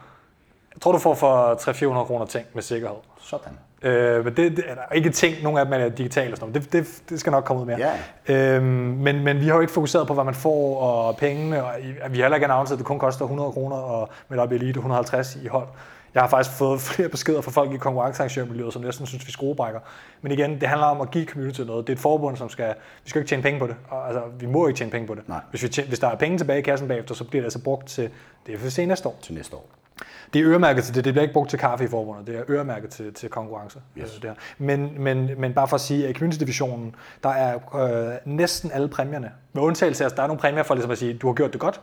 jeg tror du får for 300-400 kroner ting med sikkerhed. Sådan. Øh, men det, det er der ikke ting, nogle af dem er digitale og sådan noget. Det, det, det skal nok komme ud mere. Ja. Øhm, men, men vi har jo ikke fokuseret på, hvad man får og pengene. Og vi har heller ikke announceret, at det kun koster 100 kroner og med op i elite 150 i hold. Jeg har faktisk fået [laughs] flere beskeder fra folk i konkurrencearrangørmiljøet, som næsten synes, vi skruebrækker. Men igen, det handler om at give community noget. Det er et forbund, som skal... Vi skal ikke tjene penge på det. Og, altså, vi må ikke tjene penge på det. Nej. Hvis, vi tjener, hvis der er penge tilbage i kassen bagefter, så bliver det altså brugt til DFC næste år. Til næste år. Det er øremærket til det. Det bliver ikke brugt til kaffe i forbundet. Det er øremærket til, til konkurrence. Yes. Det her. Men, men, men bare for at sige, at i community-divisionen, der er øh, næsten alle præmierne. Med undtagelse af, at der er nogle præmier for ligesom at sige, du har gjort det godt.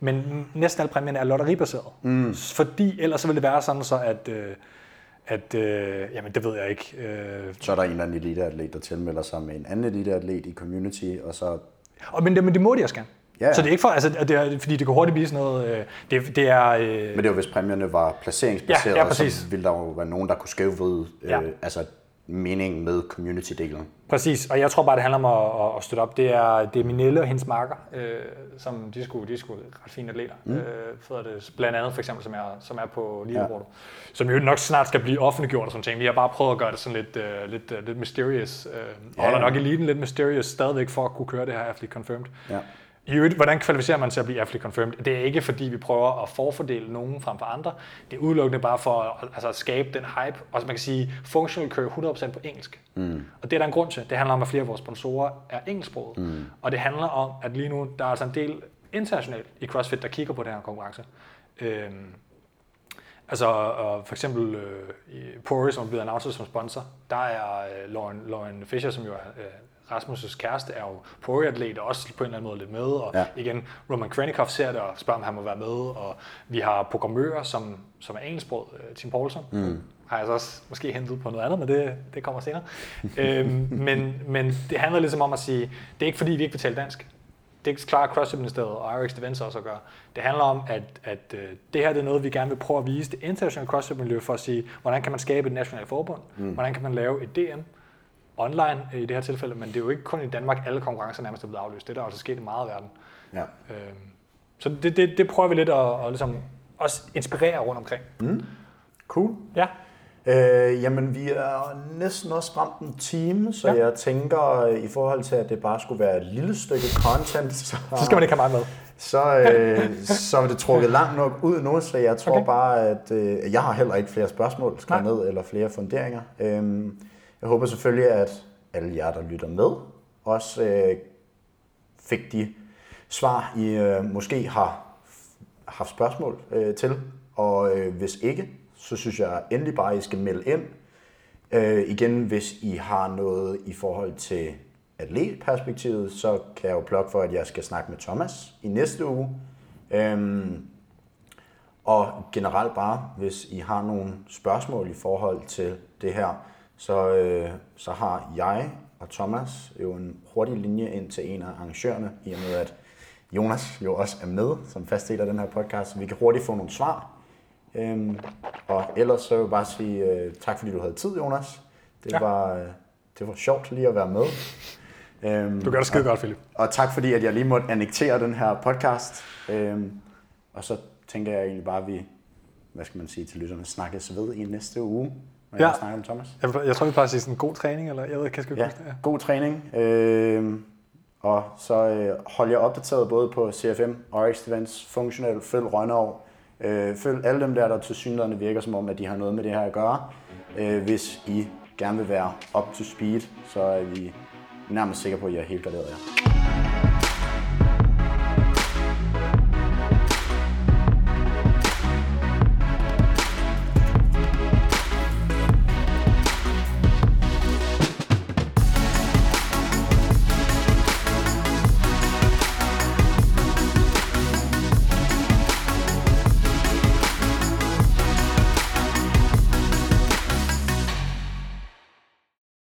Men næsten alle præmierne er lotteribaseret. Mm. Fordi ellers så vil det være sådan så, at... Øh, at øh, jamen det ved jeg ikke. Øh, Så er der en eller anden eliteatlet, der tilmelder sig med en anden eliteatlet i community, og så... og, men, det, men det må de også gerne. Ja, ja. Så det er ikke for, altså, det er, fordi det kan hurtigt blive sådan noget, øh, det, det er, øh, Men det var, hvis præmierne var placeringsbaseret, Ja, ja, præcis. så ville der jo være nogen, der kunne skævvride Ja. øh, altså meningen med community-delen. Præcis, og jeg tror bare, det handler om at, at- støtte op. Det er, det er Minelle og hendes marker, øh, som de skulle, de skulle ret fine atleter. Mm. Øh, for det, blandt andet for eksempel, som er, som er på leaderboardet. Ja. Som jo nok snart skal blive offentliggjort og sådan ting. Vi har bare prøvet at gøre det sådan lidt, øh, lidt, øh, lidt mysterious. Øh, Ja, holder ja. nok eliten lidt mysterious stadigvæk for at kunne køre det her athlete confirmed. Ja. I øvrigt, hvordan kvalificerer man til at blive athlete confirmed? Det er ikke fordi, vi prøver at forfordele nogen frem for andre. Det er udelukkende bare for at, altså, at skabe den hype. Og man kan sige, functional kører 100% på engelsk. Mm. Og det er der en grund til. Det handler om, at flere af vores sponsorer er engelsksproget. Mm. Og det handler om, at lige nu, der er altså en del internationalt i CrossFit, der kigger på den her konkurrence. Øhm, Altså, og for eksempel øh, i Pori, som er blevet announced som sponsor, der er øh, Lauren, Lauren Fischer, som jo er øh, Rasmus' kæreste, er jo Pori-atlet, og også på en eller anden måde lidt med. Og Ja. igen, Roman Krennikov ser det og spørger, om han må være med. Og vi har programmører, som, som er engelsksproget, øh, Tim Poulsen. Mm. Har jeg så også måske hentet på noget andet, men det, det kommer senere. [laughs] øhm, men, men det handler ligesom om at sige, det er ikke fordi, vi ikke vil tale dansk. Det klarer CrossFit-ministeriet og RX Events også at gøre. Det handler om, at, at øh, det her det er noget, vi gerne vil prøve at vise det internationale CrossFit-miljø for at sige, hvordan kan man skabe et nationalt forbund? Mm. Hvordan kan man lave et DM? Online øh, i det her tilfælde, men det er jo ikke kun i Danmark, alle konkurrencer nærmest er blevet aflyst. Det er der altså sket i meget af verden. Ja. Øhm, så det, det, det prøver vi lidt at, at ligesom også inspirere rundt omkring. Cool. Ja, Øh, jamen, vi er næsten også ramt en time, så ja. Jeg tænker, øh, i forhold til, at det bare skulle være et lille stykke content, så, så skal man ikke have mig med. så, øh, så er det trukket langt nok ud nu, så jeg tror okay. Bare, at øh, jeg har heller ikke flere spørgsmål skrevet ned, eller flere funderinger. Øhm, jeg håber selvfølgelig, at alle jer, der lytter med, også øh, fik de svar, I øh, måske har haft spørgsmål øh, til. Og øh, hvis ikke, så synes jeg endelig bare, at I skal melde ind. Øh, igen, hvis I har noget i forhold til atletperspektivet, så kan jeg jo plukke for, at jeg skal snakke med Thomas i næste uge. Øhm, og generelt bare, hvis I har nogle spørgsmål i forhold til det her, så, øh, så har jeg og Thomas jo en hurtig linje ind til en af arrangørerne, i og med at Jonas jo også er med som fast del af den her podcast, så vi kan hurtigt få nogle svar. Øhm, og ellers så vil jeg bare sige øh, tak, fordi du havde tid, Jonas. Det, ja. Var, øh, det var sjovt lige at være med. Øhm, Du gør det skide godt, Philip. og tak fordi, at jeg lige måtte annektere den her podcast. Øhm, og så tænker jeg egentlig bare, at vi, hvad skal man sige til lytterne, snakkes ved i næste uge. Når Ja. jeg snakker om Thomas. Jeg, jeg tror, vi plejer at sige sådan god træning, eller jeg ved, kan jeg ikke Ja, huske det. Ja. god træning. Øh, og så øh, hold jer opdateret både på CFM, RX Events, Functional, følg Rønnerov. Øh, følg alle dem der, der til synligheden virker som om, at de har noget med det her at gøre. Øh, hvis I gerne vil være up to speed, så er vi nærmest sikre på, at I er helt garderet jer.